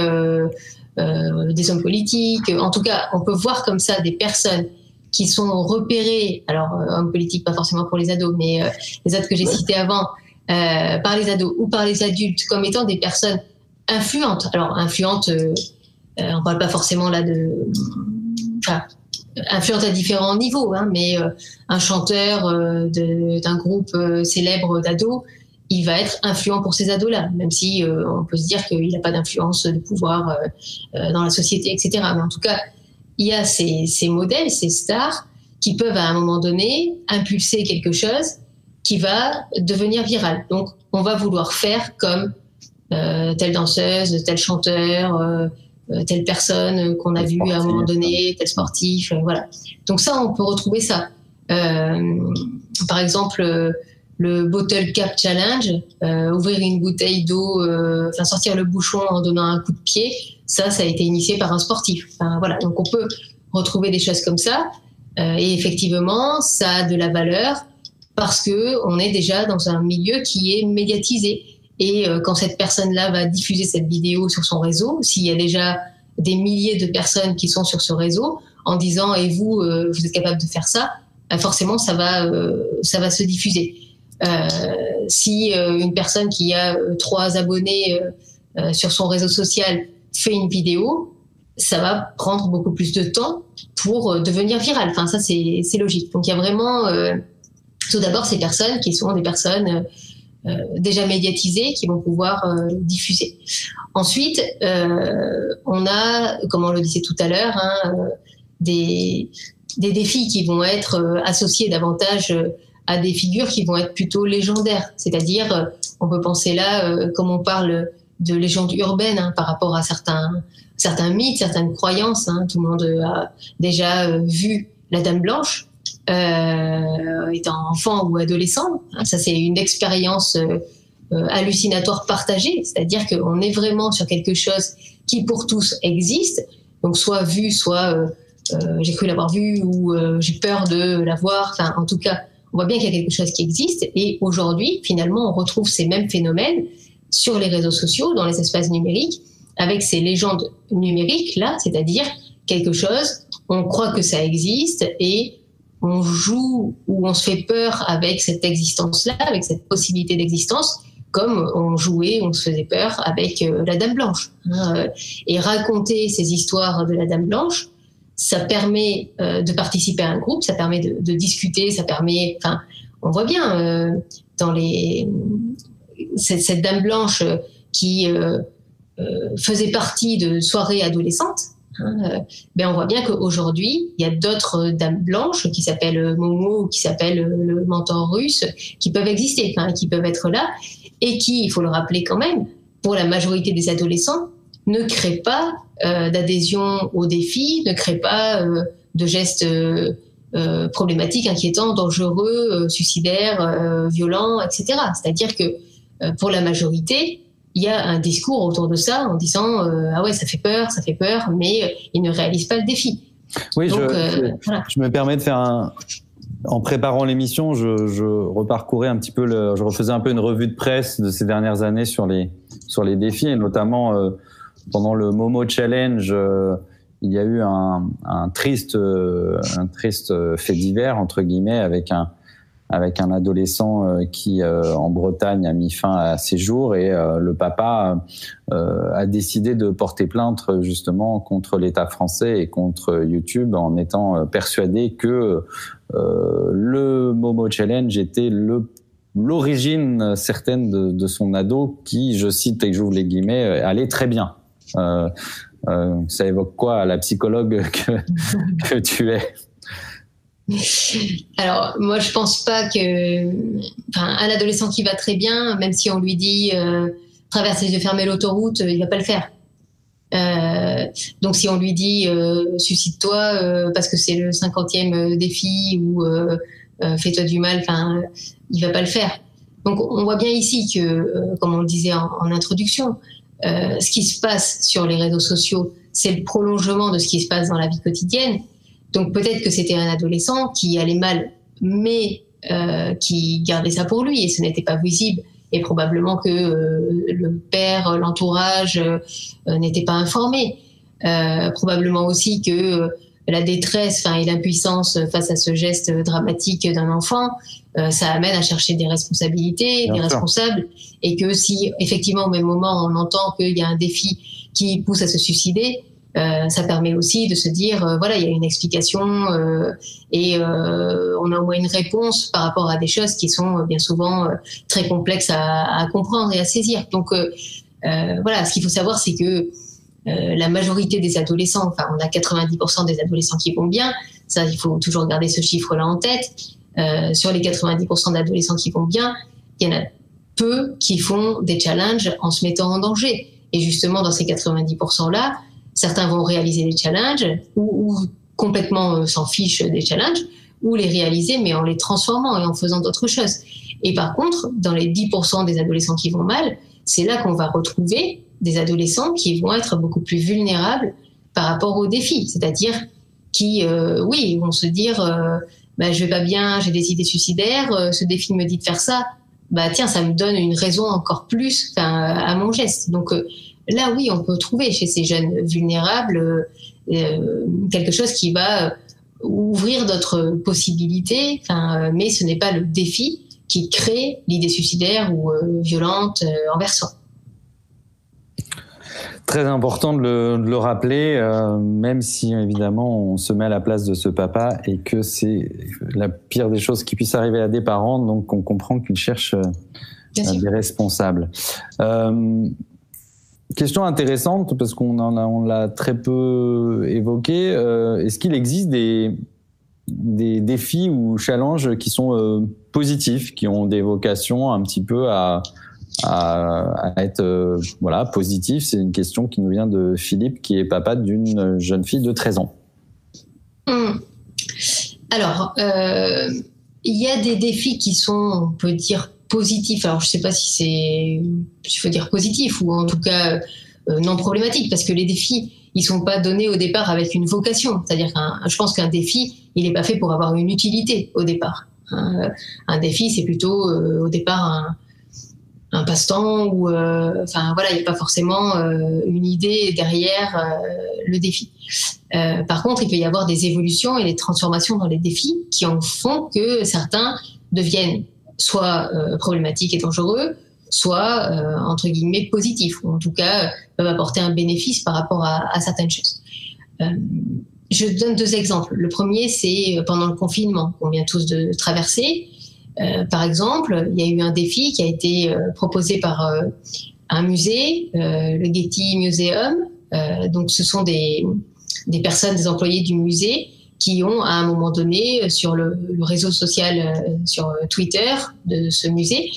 Speaker 2: des hommes politiques. En tout cas, on peut voir comme ça des personnes qui sont repérées, alors hommes politiques pas forcément pour les ados, mais les autres que j'ai cités avant, par les ados ou par les adultes comme étant des personnes influentes. Alors influentes, on parle pas forcément là de, enfin, influente à différents niveaux, hein, mais euh, un chanteur euh, d'un groupe euh, célèbre d'ados, il va être influent pour ces ados-là, même si on peut se dire qu'il n'a pas d'influence de pouvoir dans la société, etc. Mais en tout cas, il y a ces, ces, modèles, ces stars, qui peuvent à un moment donné impulser quelque chose qui va devenir viral. Donc, on va vouloir faire comme telle danseuse, tel chanteur euh, telle personne qu'on a vue à un moment donné, tel sportif, euh, voilà. Donc ça, on peut retrouver ça. Euh, par exemple, le Bottle Cap Challenge, ouvrir une bouteille d'eau, enfin sortir le bouchon en donnant un coup de pied, ça, ça a été initié par un sportif. Enfin, voilà, donc on peut retrouver des choses comme ça. et effectivement, ça a de la valeur parce que on est déjà dans un milieu qui est médiatisé. Et euh, quand cette personne-là va diffuser cette vidéo sur son réseau, s'il y a déjà des milliers de personnes qui sont sur ce réseau en disant et vous euh, vous êtes capable de faire ça, bah, forcément ça va euh, ça va se diffuser. si une personne qui a trois abonnés sur son réseau social fait une vidéo, ça va prendre beaucoup plus de temps pour devenir viral. Enfin ça c'est logique. Donc il y a vraiment tout d'abord ces personnes qui sont des personnes déjà médiatisés qui vont pouvoir euh, diffuser. Ensuite, euh, on a, comme on le disait tout à l'heure, hein, des, défis qui vont être associés davantage à des figures qui vont être plutôt légendaires. C'est-à-dire, on peut penser là, comme on parle de légendes urbaines hein, par rapport à certains, certains mythes, certaines croyances. Hein. Tout le monde a déjà vu la Dame Blanche euh, étant enfant ou adolescent. Hein, ça, c'est une expérience euh, euh, hallucinatoire partagée, c'est-à-dire qu'on est vraiment sur quelque chose qui pour tous existe, donc soit vu, soit j'ai cru l'avoir vu ou j'ai peur de l'avoir. Enfin, en tout cas, on voit bien qu'il y a quelque chose qui existe. Et aujourd'hui, finalement, on retrouve ces mêmes phénomènes sur les réseaux sociaux, dans les espaces numériques, avec ces légendes numériques là, c'est-à-dire quelque chose, on croit que ça existe et on joue ou on se fait peur avec cette existence-là, avec cette possibilité d'existence, comme on jouait, on se faisait peur avec euh, la Dame Blanche. Hein, et raconter ces histoires de la Dame Blanche, ça permet euh, de participer à un groupe, ça permet de, discuter, ça permet. Enfin, on voit bien euh, dans les cette, cette, Dame Blanche qui faisait partie de soirées adolescentes Euh, ben on voit bien qu'aujourd'hui, il y a d'autres dames blanches qui s'appellent Momo ou qui s'appellent le mentor russe qui peuvent exister, qui peuvent être là et qui, il faut le rappeler quand même, pour la majorité des adolescents, ne créent pas euh, d'adhésion au défi, ne créent pas euh, de gestes problématiques, inquiétants, dangereux, suicidaires, violents, etc. C'est-à-dire que pour la majorité, il y a un discours autour de ça en disant euh, ah ouais ça fait peur, ça fait peur, mais euh, ils ne réalisent pas le défi.
Speaker 1: Oui, je, euh, je, me permets de faire un. En préparant l'émission, je, je, reparcourais un petit peu, le, je refaisais un peu une revue de presse de ces dernières années sur les sur les défis et notamment pendant le Momo Challenge. il y a eu un, un triste, un triste fait divers entre guillemets avec un, avec un adolescent euh, qui euh, en Bretagne a mis fin à ses jours et euh, le papa a décidé de porter plainte justement contre l'État français et contre YouTube en étant persuadé que le Momo Challenge était le l'origine certaine de, de, son ado qui, je cite et j'ouvre les guillemets, allait très bien. Euh, ça évoque quoi à la psychologue (laughs) que, que tu es?
Speaker 2: Alors, moi, je pense pas que. Enfin, un adolescent qui va très bien, même si on lui dit euh, traverse les yeux fermés l'autoroute, il va pas le faire. Euh, donc, si on lui dit euh, suicide-toi euh, parce que c'est le cinquantième défi ou fais-toi du mal, enfin, il va pas le faire. Donc, on voit bien ici que, comme on le disait en introduction, ce qui se passe sur les réseaux sociaux, c'est le prolongement de ce qui se passe dans la vie quotidienne. Donc peut-être que c'était un adolescent qui allait mal, mais euh, qui gardait ça pour lui et ce n'était pas visible. Et probablement que le père, l'entourage n'était pas informé. probablement aussi que la détresse et l'impuissance face à ce geste dramatique d'un enfant, euh, ça amène à chercher des responsabilités, des responsables, et que si effectivement au même moment on entend qu'il y a un défi qui pousse à se suicider, euh, ça permet aussi de se dire euh, voilà il y a une explication et on a au moins une réponse par rapport à des choses qui sont bien souvent très complexes à, à, comprendre et à saisir. Donc voilà, ce qu'il faut savoir c'est que euh, la majorité des adolescents, enfin on a 90% des adolescents qui vont bien, ça il faut toujours garder ce chiffre-là en tête. Euh, sur les 90% d'adolescents qui vont bien, il y en a peu qui font des challenges en se mettant en danger. Et justement dans ces 90%-là, certains vont réaliser des challenges ou, complètement euh, s'en fichent des challenges, ou les réaliser mais en les transformant et en faisant d'autres choses. Et par contre, dans les 10% des adolescents qui vont mal, c'est là qu'on va retrouver des adolescents qui vont être beaucoup plus vulnérables par rapport aux défis, c'est-à-dire qui, euh, oui, vont se dire, euh, bah, je vais pas bien, j'ai des idées suicidaires, euh, ce défi me dit de faire ça, bah tiens, ça me donne une raison encore plus à mon geste. Donc là, oui, on peut trouver chez ces jeunes vulnérables quelque chose qui va ouvrir d'autres possibilités, mais ce n'est pas le défi qui crée l'idée suicidaire ou violente envers soi.
Speaker 1: Très important de le, rappeler, euh, même si évidemment on se met à la place de ce papa et que c'est la pire des choses qui puisse arriver à des parents, donc on comprend qu'ils cherchent euh, des responsables. Euh, question intéressante parce qu'on en a, on l'a très peu évoqué. Est-ce qu'il existe des des défis ou challenges qui sont positifs, qui ont des vocations un petit peu à être euh, voilà. C'est une question qui nous vient de Philippe, qui est papa d'une jeune fille de 13 ans.
Speaker 2: Hmm. Alors, euh, il y a des défis qui sont, on peut dire, positifs. Alors, je ne sais pas si c'est, il faut dire positif ou en tout cas euh, non problématique, parce que les défis, ils sont pas donnés au départ avec une vocation. C'est-à-dire qu'un, je pense qu'un défi, il n'est pas fait pour avoir une utilité au départ. un défi, c'est plutôt au départ un, un passe-temps ou euh, enfin voilà il n'y a pas forcément euh, une idée derrière euh, le défi par contre il peut y avoir des évolutions et des transformations dans les défis qui en font que certains deviennent soit problématiques et dangereux soit entre guillemets positifs ou en tout cas peuvent apporter un bénéfice par rapport à, à certaines choses. Je donne deux exemples. Le premier c'est pendant le confinement qu'on vient tous de traverser. Euh, par exemple, il y a eu un défi qui a été euh, proposé par euh, un musée, le Getty Museum. donc, ce sont des, des personnes, des employés du musée qui ont à un moment donné sur le, réseau social, sur Twitter de ce musée,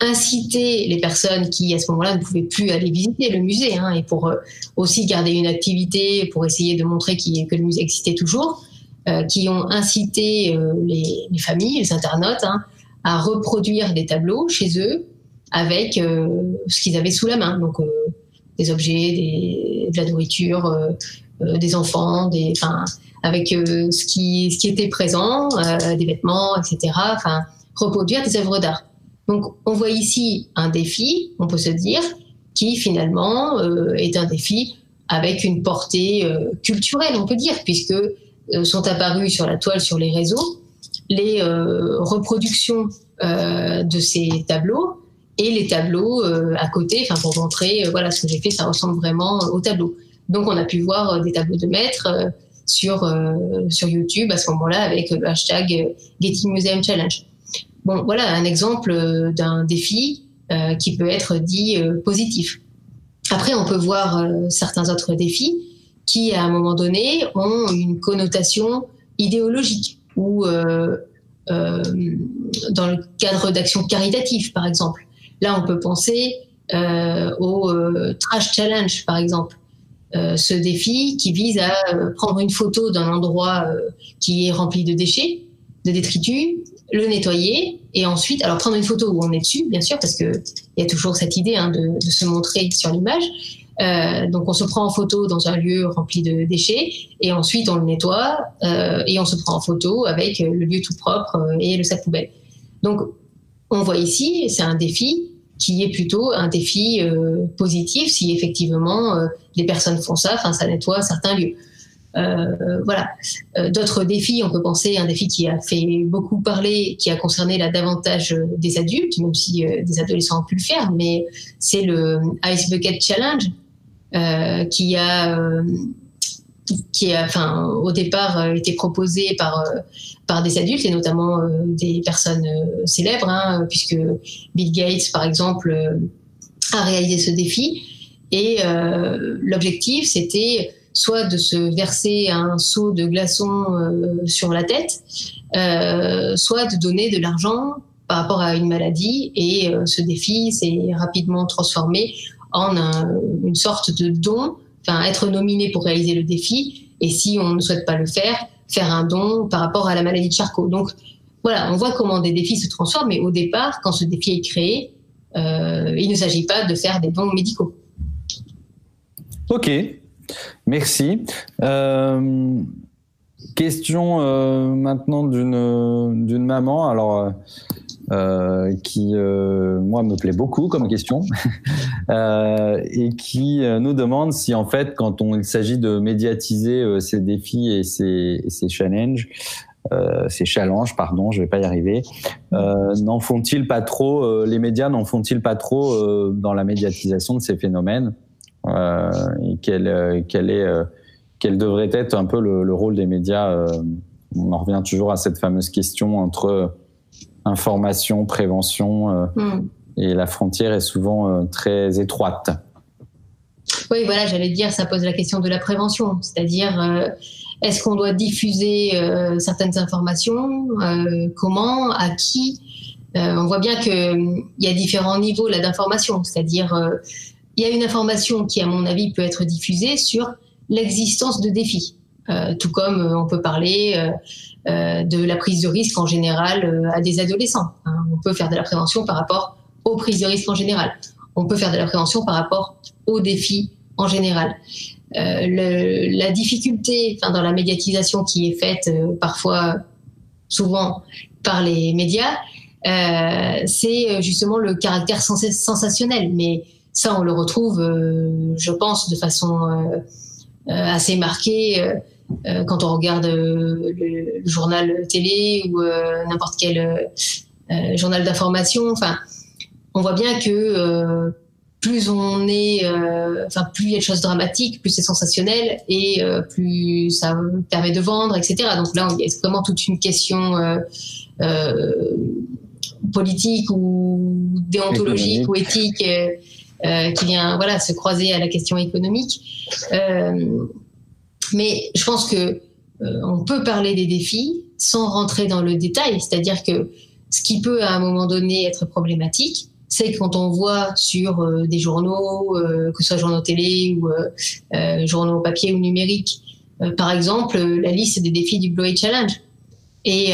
Speaker 2: incité les personnes qui à ce moment-là ne pouvaient plus aller visiter le musée hein, et pour aussi garder une activité, pour essayer de montrer que le musée existait toujours, euh, qui ont incité euh, les, familles, les internautes, hein, à reproduire des tableaux chez eux avec euh, ce qu'ils avaient sous la main. Donc, des objets, de la nourriture, des enfants, des, avec ce, qui, ce qui était présent, des vêtements, etc. Enfin, reproduire des œuvres d'art. Donc, on voit ici un défi, on peut se dire, qui finalement est un défi avec une portée culturelle, on peut dire, puisque euh, sont apparus sur la toile, sur les réseaux, les euh, reproductions euh, de ces tableaux et les tableaux à côté, enfin pour montrer voilà ce que j'ai fait, ça ressemble vraiment au tableau. Donc on a pu voir des tableaux de maîtres sur sur YouTube à ce moment-là avec le hashtag Getty Museum Challenge. Bon, voilà un exemple d'un défi qui peut être dit positif. Après, on peut voir certains autres défis qui, à un moment donné, ont une connotation idéologique ou euh, euh, dans le cadre d'actions caritatives, par exemple. Là, on peut penser euh, au Trash Challenge, par exemple. Ce défi qui vise à prendre une photo d'un endroit qui est rempli de déchets, de détritus, le nettoyer et ensuite, alors prendre une photo où on est dessus, bien sûr, parce qu'il y a toujours cette idée hein, de, se montrer sur l'image, euh, donc on se prend en photo dans un lieu rempli de déchets et ensuite on le nettoie euh, et on se prend en photo avec le lieu tout propre euh, et le sac poubelle. Donc on voit ici, c'est un défi qui est plutôt un défi positif si effectivement les personnes font ça, enfin ça nettoie certains lieux. Euh, voilà. Euh, d'autres défis, on peut penser un défi qui a fait beaucoup parler, qui a concerné là davantage euh, des adultes, même si des adolescents ont pu le faire, mais c'est le Ice Bucket Challenge qui a qui a, enfin, au départ, été proposé par par des adultes et notamment des personnes célèbres, hein, puisque Bill Gates, par exemple, a réalisé ce défi. Et l'objectif, c'était soit de se verser un seau de glaçons euh, sur la tête, euh, soit de donner de l'argent par rapport à une maladie. Et euh, ce défi s'est rapidement transformé en une sorte de don, être nominé pour réaliser le défi. Et si on ne souhaite pas le faire, faire un don par rapport à la maladie de Charcot. Donc voilà, on voit comment des défis se transforment. Mais au départ, quand ce défi est créé, il ne s'agit pas de faire des dons médicaux.
Speaker 1: Ok, Merci. Euh, question euh, maintenant d'une maman. Alors. Euh, qui moi me plaît beaucoup comme question et qui nous demande si en fait quand on, il s'agit de médiatiser ces défis et ces, ces challenges ces challenges, pardon, je vais pas y arriver. n'en font-ils pas trop Les médias n'en font-ils pas trop dans la médiatisation de ces phénomènes euh, et quel, euh, quel est euh, quel devrait être un peu le, rôle des médias On en revient toujours à cette fameuse question entre information, prévention, hmm. Et la frontière est souvent très étroite.
Speaker 2: Oui, voilà, j'allais dire, ça pose la question de la prévention, c'est-à-dire est-ce qu'on doit diffuser certaines informations, comment, à qui On voit bien qu'il y a différents niveaux là d'information, c'est-à-dire il y a une information qui, à mon avis, peut être diffusée sur l'existence de défis. Euh, tout comme euh, on peut parler euh, de la prise de risque en général à des adolescents. Hein. On peut faire de la prévention par rapport aux prises de risque en général. On peut faire de la prévention par rapport aux défis en général. la difficulté dans la médiatisation qui est faite parfois, souvent par les médias, c'est justement le caractère sensationnel. Mais ça, on le retrouve, euh, je pense, de façon euh, euh, assez marquée quand on regarde le, journal télé ou n'importe quel journal d'information. Enfin, on voit bien que plus on est, enfin plus il y a de choses dramatiques, plus c'est sensationnel et plus ça permet de vendre, etc. Donc là, il y a vraiment toute une question politique ou déontologique ou éthique euh, qui vient voilà se croiser à la question économique. Euh, mais je pense que euh, on peut parler des défis sans rentrer dans le détail, c'est-à-dire que ce qui peut à un moment donné être problématique, c'est quand on voit sur des journaux, que ce soit journaux télé ou journaux papier ou numériques, par exemple la liste des défis du Blow Challenge, et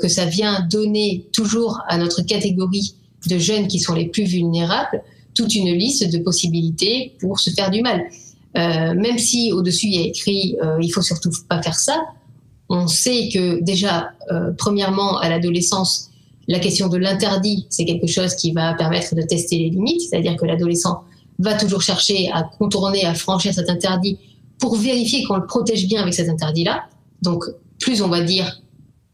Speaker 2: que ça vient donner toujours à notre catégorie de jeunes qui sont les plus vulnérables toute une liste de possibilités pour se faire du mal. Euh, même si au-dessus il y a écrit euh, il faut surtout pas faire ça, on sait que déjà, euh, premièrement, à l'adolescence, la question de l'interdit, c'est quelque chose qui va permettre de tester les limites, c'est-à-dire que l'adolescent va toujours chercher à contourner, à franchir cet interdit pour vérifier qu'on le protège bien avec cet interdit-là. Donc, plus on va dire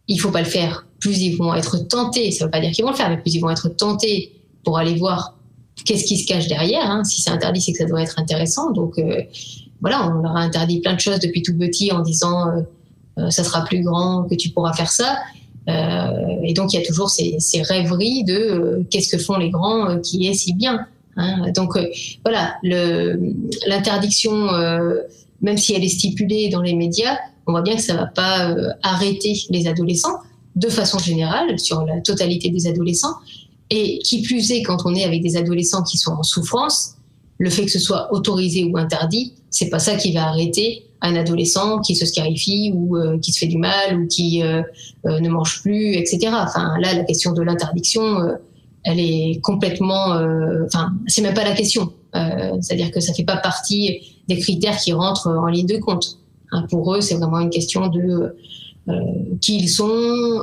Speaker 2: il faut pas le faire, plus ils vont être tentés, ça veut pas dire qu'ils vont le faire, mais plus ils vont être tentés pour aller voir qu'est-ce qui se cache derrière. Hein. Si c'est interdit, c'est que ça doit être intéressant. Donc euh, voilà, on leur a interdit plein de choses depuis tout petit en disant euh, euh, ça sera plus grand que tu pourras faire ça. Et donc il y a toujours ces, rêveries de qu'est-ce que font les grands qui est si bien. Hein. Donc voilà, l'interdiction, même si elle est stipulée dans les médias, on voit bien que ça va pas arrêter les adolescents de façon générale sur la totalité des adolescents, et qui plus est, quand on est avec des adolescents qui sont en souffrance, le fait que ce soit autorisé ou interdit, c'est pas ça qui va arrêter un adolescent qui se scarifie ou euh, qui se fait du mal ou qui euh, euh, ne mange plus, etc. Enfin, là, la question de l'interdiction, elle est complètement, enfin, c'est même pas la question. C'est-à-dire que ça fait pas partie des critères qui rentrent en ligne de compte. Hein, pour eux, c'est vraiment une question de qui ils sont,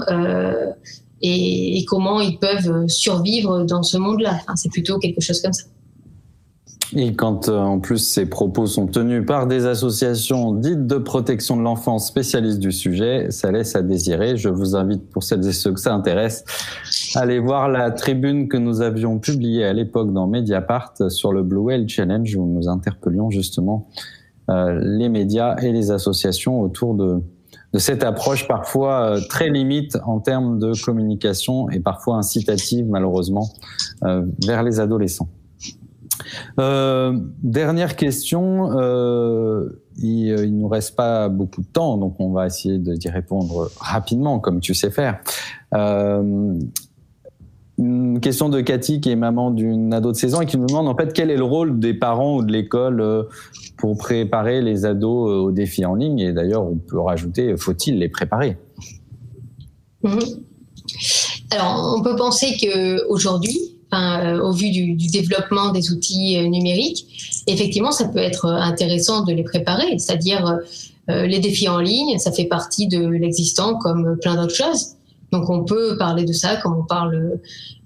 Speaker 2: et, comment ils peuvent survivre dans ce monde-là. c'est plutôt quelque chose comme ça.
Speaker 1: Et quand euh, en plus ces propos sont tenus par des associations dites de protection de l'enfance spécialistes du sujet, ça laisse à désirer. Je vous invite pour celles et ceux que ça intéresse, à aller voir la tribune que nous avions publiée à l'époque dans Mediapart sur le Blue Whale Challenge où nous interpellions justement euh, les médias et les associations autour de, de cette approche parfois euh, très limite en termes de communication et parfois incitative malheureusement euh, vers les adolescents. Euh, dernière question. Euh, il, euh, il nous reste pas beaucoup de temps, donc on va essayer d'y répondre rapidement, comme tu sais faire. Euh, une question de Cathy, qui est maman d'une ado de 16 ans et qui nous demande en fait quel est le rôle des parents ou de l'école euh, pour préparer les ados aux défis en ligne? Et d'ailleurs, on peut rajouter, faut-il les préparer?
Speaker 2: Mhm. Alors, on peut penser que aujourd'hui, euh, au vu du, développement des outils euh, numériques, effectivement, ça peut être intéressant de les préparer. C'est-à-dire, euh, les défis en ligne, ça fait partie de l'existant comme plein d'autres choses. Donc, on peut parler de ça quand on parle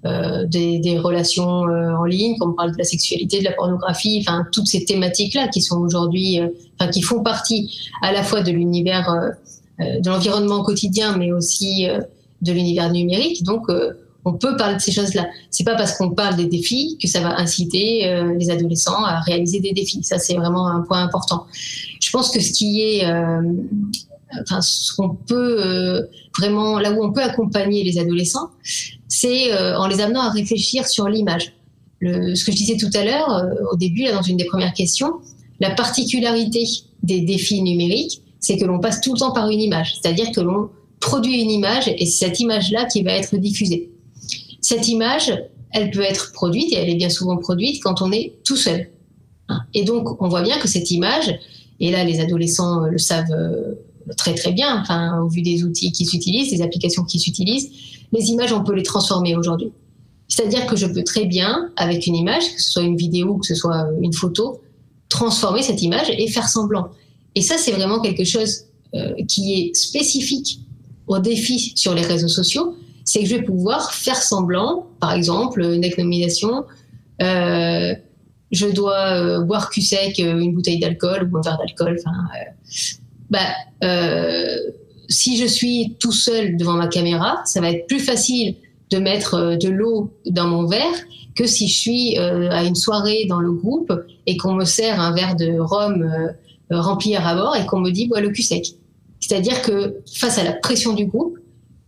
Speaker 2: des, relations en ligne, quand on parle de la sexualité, de la pornographie, enfin, toutes ces thématiques-là qui sont aujourd'hui, enfin, qui font partie à la fois de l'univers, de l'environnement quotidien, mais aussi de l'univers numérique. Donc, on peut parler de ces choses-là. C'est pas parce qu'on parle des défis que ça va inciter euh, les adolescents à réaliser des défis. Ça, c'est vraiment un point important. Je pense que ce qui est, euh, enfin, ce qu'on peut euh, vraiment, là où on peut accompagner les adolescents, c'est en les amenant à réfléchir sur l'image. ce que je disais tout à l'heure, au début, là, dans une des premières questions, la particularité des défis numériques, c'est que l'on passe tout le temps par une image. C'est-à-dire que l'on produit une image et c'est cette image-là qui va être diffusée. Cette image, elle peut être produite, et elle est bien souvent produite quand on est tout seul. Hein. Et donc, on voit bien que cette image, et là, les adolescents le savent euh, très très bien, enfin, au vu des outils qui s'utilisent, des applications qui s'utilisent, les images, on peut les transformer aujourd'hui. C'est-à-dire que je peux très bien, avec une image, que ce soit une vidéo, que ce soit une photo, transformer cette image et faire semblant. Et ça, c'est vraiment quelque chose euh, qui est spécifique aux défis sur les réseaux sociaux, c'est que je vais pouvoir faire semblant, par exemple, une nomination, euh, je dois euh, boire cul sec euh, une bouteille d'alcool ou un verre d'alcool. Enfin, bah, si je suis tout seul devant ma caméra, ça va être plus facile de mettre de l'eau dans mon verre que si je suis à une soirée dans le groupe et qu'on me sert un verre de rhum rempli à bord et qu'on me dit bois le cul sec. C'est-à-dire que face à la pression du groupe,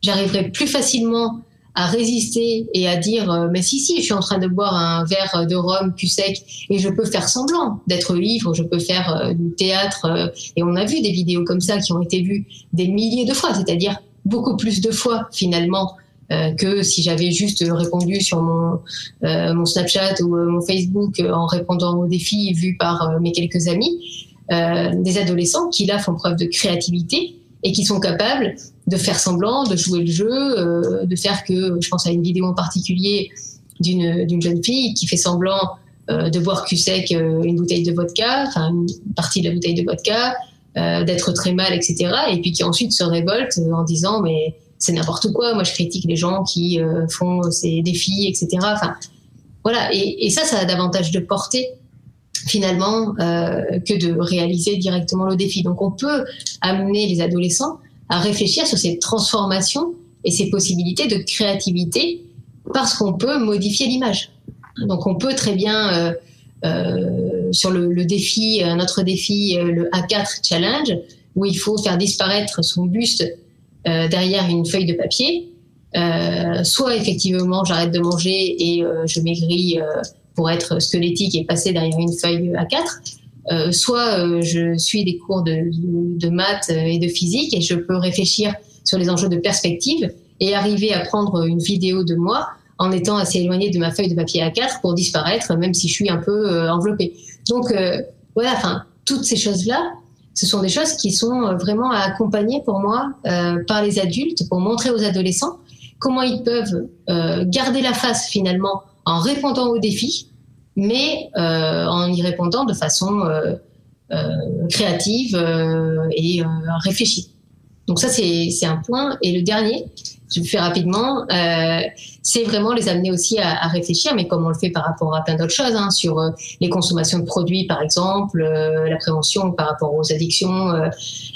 Speaker 2: j'arriverai plus facilement à résister et à dire euh, mais si si je suis en train de boire un verre de rhum plus sec et je peux faire semblant d'être libre je peux faire euh, du théâtre euh, et on a vu des vidéos comme ça qui ont été vues des milliers de fois c'est-à-dire beaucoup plus de fois finalement que si j'avais juste répondu sur mon mon Snapchat ou mon Facebook en répondant aux défis vus par mes quelques amis des adolescents qui là font preuve de créativité et qui sont capables de faire semblant, de jouer le jeu, euh, de faire que, je pense à une vidéo en particulier d'une jeune fille qui fait semblant euh, de boire cul sec euh, une bouteille de vodka, enfin une partie de la bouteille de vodka, d'être très mal, etc. Et puis qui ensuite se révolte en disant mais c'est n'importe quoi, moi je critique les gens qui font ces défis, etc. Enfin voilà, et, et, ça, ça a davantage de portée finalement que de réaliser directement le défi. Donc on peut amener les adolescents à réfléchir sur ces transformations et ces possibilités de créativité parce qu'on peut modifier l'image. Donc on peut très bien euh, euh, sur le, le, défi, euh, notre défi, euh, le A4 Challenge, où il faut faire disparaître son buste euh, derrière une feuille de papier. soit effectivement j'arrête de manger et je maigris pour être squelettique et passer derrière une feuille A4 euh, soit euh, je suis des cours de, de, maths et de physique et je peux réfléchir sur les enjeux de perspective et arriver à prendre une vidéo de moi en étant assez éloigné de ma feuille de papier A4 pour disparaître, même si je suis un peu euh, enveloppée. Donc voilà, enfin toutes ces choses-là, ce sont des choses qui sont vraiment à accompagner pour moi par les adultes pour montrer aux adolescents comment ils peuvent garder la face finalement en répondant aux défis mais euh, en y répondant de façon euh, euh, créative et réfléchie. Donc ça, c'est un point. Et le dernier, je le fais rapidement, euh, c'est vraiment les amener aussi à, à, réfléchir, mais comme on le fait par rapport à plein d'autres choses, hein, sur les consommations de produits par exemple, euh, la prévention par rapport aux addictions,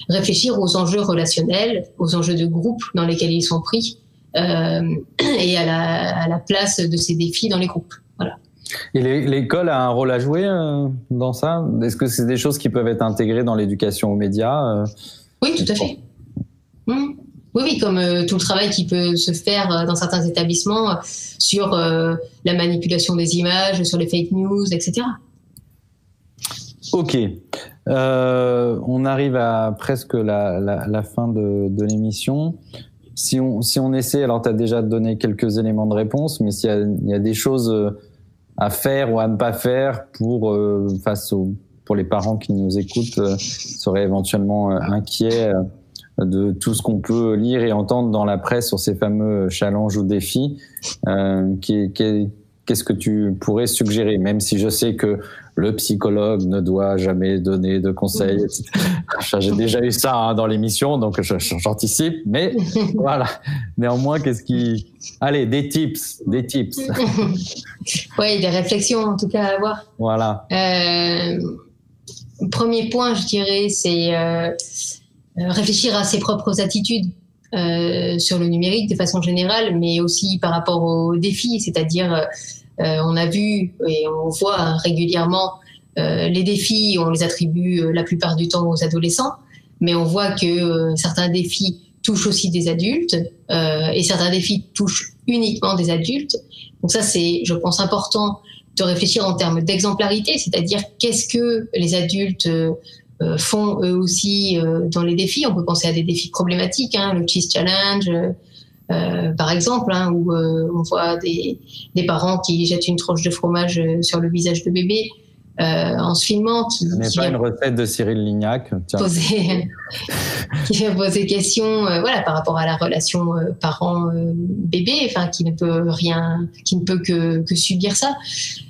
Speaker 2: réfléchir aux enjeux relationnels, aux enjeux de groupe dans lesquels ils sont pris, (clears throat) et à la, à la, place de ces défis dans les groupes.
Speaker 1: Et l'école a un rôle à jouer dans ça? Est-ce que c'est des choses qui peuvent être intégrées dans l'éducation aux médias
Speaker 2: Oui, tout à fait. Mmh. Oui, oui, comme euh, tout le travail qui peut se faire euh, dans certains établissements euh, sur la manipulation des images, sur les fake news, etc.
Speaker 1: Ok. on arrive à presque la, la, fin de, de l'émission. Si on, si on essaie, alors tu as déjà donné quelques éléments de réponse, mais s'il y, y, a des choses à faire ou à ne pas faire pour, face aux, pour les parents qui nous écoutent, seraient éventuellement inquiets de tout ce qu'on peut lire et entendre dans la presse sur ces fameux challenges ou défis. Euh, Qu'est-ce que tu pourrais suggérer, même si je sais que le psychologue ne doit jamais donner de conseils. (laughs) J'ai déjà eu ça hein, dans l'émission, donc j'anticipe. Mais (laughs) voilà. Néanmoins, qu'est-ce qui Allez, des tips, des tips. (laughs)
Speaker 2: oui, des réflexions en tout cas à avoir.
Speaker 1: Voilà.
Speaker 2: Euh, premier point, je dirais, c'est euh, euh, réfléchir à ses propres attitudes euh, sur le numérique de façon générale, mais aussi par rapport aux défis, c'est-à-dire on a vu et on voit régulièrement les défis, on les attribue la plupart du temps aux adolescents, mais on voit que certains défis touchent aussi des adultes et certains défis touchent uniquement des adultes. Donc ça, c'est, je pense, important de réfléchir en termes d'exemplarité, c'est-à-dire qu'est-ce que les adultes euh, font eux aussi euh, dans les défis. On peut penser à des défis problématiques, hein, le Cheese Challenge, euh, par exemple, hein, où on voit des, des, parents qui jettent une tranche de fromage sur le visage de bébé. Euh, en se filmant.
Speaker 1: Qui, Ce n'est pas une recette de Cyril Lignac.
Speaker 2: Poser, (laughs) qui va poser question, voilà, par rapport à la relation parent-bébé, enfin, qui ne peut rien, qui ne peut que, que subir ça.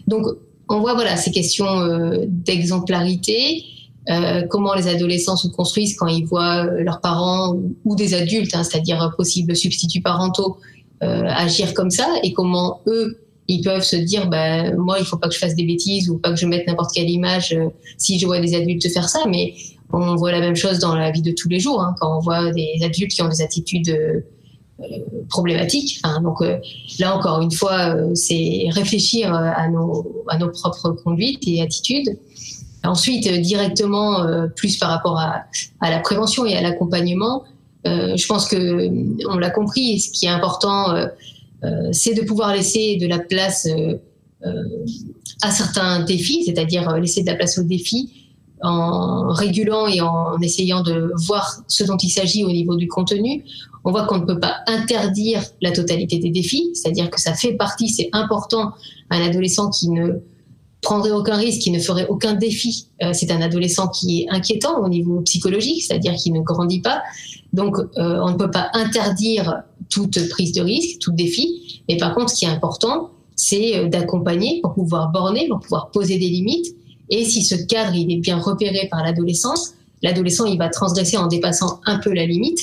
Speaker 2: Donc, on voit, voilà, ces questions d'exemplarité. Euh, comment les adolescents se construisent quand ils voient euh, leurs parents ou, des adultes, hein, c'est-à-dire possibles substituts parentaux, euh, agir comme ça, et comment eux, ils peuvent se dire, bah, moi, il faut pas que je fasse des bêtises ou pas que je mette n'importe quelle image si je vois des adultes faire ça, mais on voit la même chose dans la vie de tous les jours, hein, quand on voit des adultes qui ont des attitudes problématiques. donc là encore une fois, c'est réfléchir à nos propres conduites et attitudes Ensuite, euh, directement, euh, plus par rapport à, la prévention et à l'accompagnement, euh, je pense que on l'a compris. Ce qui est important, c'est de pouvoir laisser de la place à certains défis, c'est-à-dire laisser de la place aux défis en régulant et en essayant de voir ce dont il s'agit au niveau du contenu. On voit qu'on ne peut pas interdire la totalité des défis, c'est-à-dire que ça fait partie, c'est important, un adolescent qui ne prendrait aucun risque, qui ne ferait aucun défi. Euh, c'est un adolescent qui est inquiétant au niveau psychologique, c'est-à-dire qui ne grandit pas. Donc, euh, on ne peut pas interdire toute prise de risque, tout défi. Mais par contre, ce qui est important, c'est euh, d'accompagner pour pouvoir borner, pour pouvoir poser des limites. Et si ce cadre est bien repéré par l'adolescence, l'adolescent il va transgresser en dépassant un peu la limite,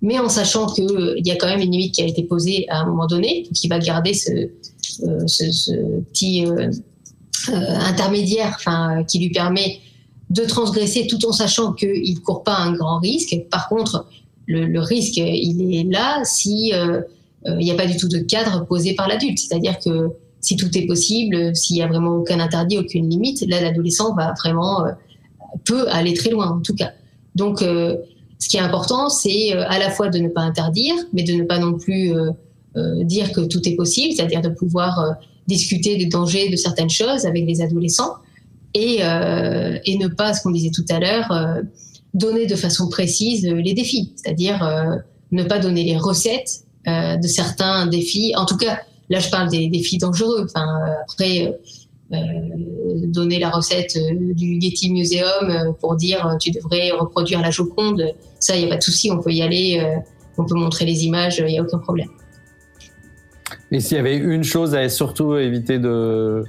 Speaker 2: mais en sachant qu'il y a quand même une limite qui a été posée à un moment donné, il va garder ce, petit euh, intermédiaire, enfin, qui lui permet de transgresser tout en sachant qu'il ne court pas un grand risque. Par contre, le, risque, il est là si euh, euh, il n'y a pas du tout de cadre posé par l'adulte. C'est-à-dire que si tout est possible, s'il n'y a vraiment aucun interdit, aucune limite, là, l'adolescent va vraiment, peut aller très loin, en tout cas. Donc, ce qui est important, c'est à la fois de ne pas interdire, mais de ne pas non plus dire que tout est possible, c'est-à-dire de pouvoir discuter des dangers de certaines choses avec les adolescents et, euh, et ne pas, ce qu'on disait tout à l'heure, euh, donner de façon précise les défis, c'est-à-dire euh, ne pas donner les recettes euh, de certains défis. En tout cas, là, je parle des défis dangereux. Enfin, après, donner la recette du Getty Museum pour dire tu devrais reproduire la Joconde, ça, il n'y a pas de souci, on peut y aller, on peut montrer les images, il n'y a aucun problème.
Speaker 1: Et s'il y avait une chose à surtout éviter de,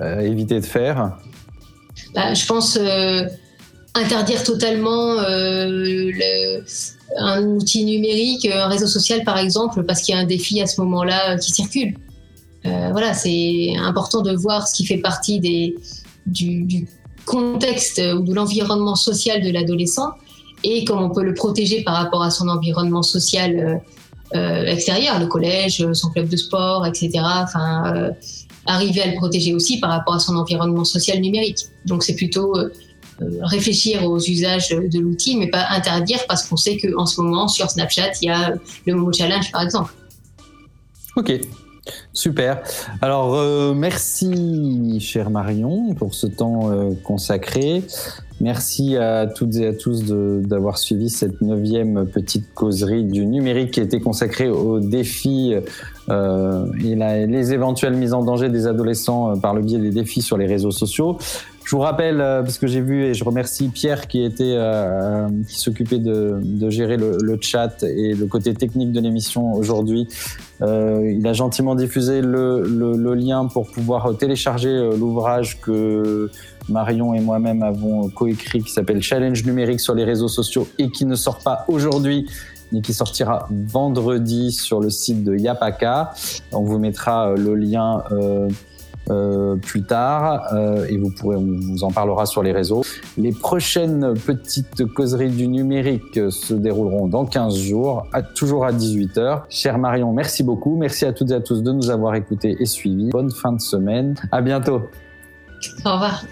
Speaker 1: euh, éviter de faire
Speaker 2: bah, Je pense euh, interdire totalement un outil numérique, un réseau social par exemple, parce qu'il y a un défi à ce moment-là qui circule. voilà, c'est important de voir ce qui fait partie du, contexte ou de l'environnement social de l'adolescent et comment on peut le protéger par rapport à son environnement social euh, extérieur, le collège, son club de sport, etc. Enfin, euh, arriver à le protéger aussi par rapport à son environnement social numérique. Donc c'est plutôt euh, réfléchir aux usages de l'outil, mais pas interdire parce qu'on sait qu'en ce moment sur Snapchat il y a le Momo Challenge par exemple.
Speaker 1: Ok, Super. Alors, euh, merci, cher Marion, pour ce temps euh, consacré. Merci à toutes et à tous d'avoir suivi cette neuvième petite causerie du numérique qui était consacrée aux défis euh, et les éventuelles mises en danger des adolescents euh, par le biais des défis sur les réseaux sociaux. Je vous rappelle, euh, parce que j'ai vu et je remercie Pierre qui était euh, qui s'occupait de, de, gérer le, le, chat et le côté technique de l'émission aujourd'hui. Euh, il a gentiment diffusé le, le, le, lien pour pouvoir télécharger euh, l'ouvrage que Marion et moi-même avons coécrit qui s'appelle Challenge numérique sur les réseaux sociaux et qui ne sort pas aujourd'hui mais qui sortira vendredi sur le site de Yapaka. On vous mettra le lien euh, euh, plus tard euh, et vous pourrez, on vous en parlera sur les réseaux. Les prochaines petites causeries du numérique se dérouleront dans 15 jours, toujours à 18h. Cher Marion, merci beaucoup. Merci à toutes et à tous de nous avoir écoutés et suivis. Bonne fin de semaine. À bientôt.
Speaker 2: Au revoir.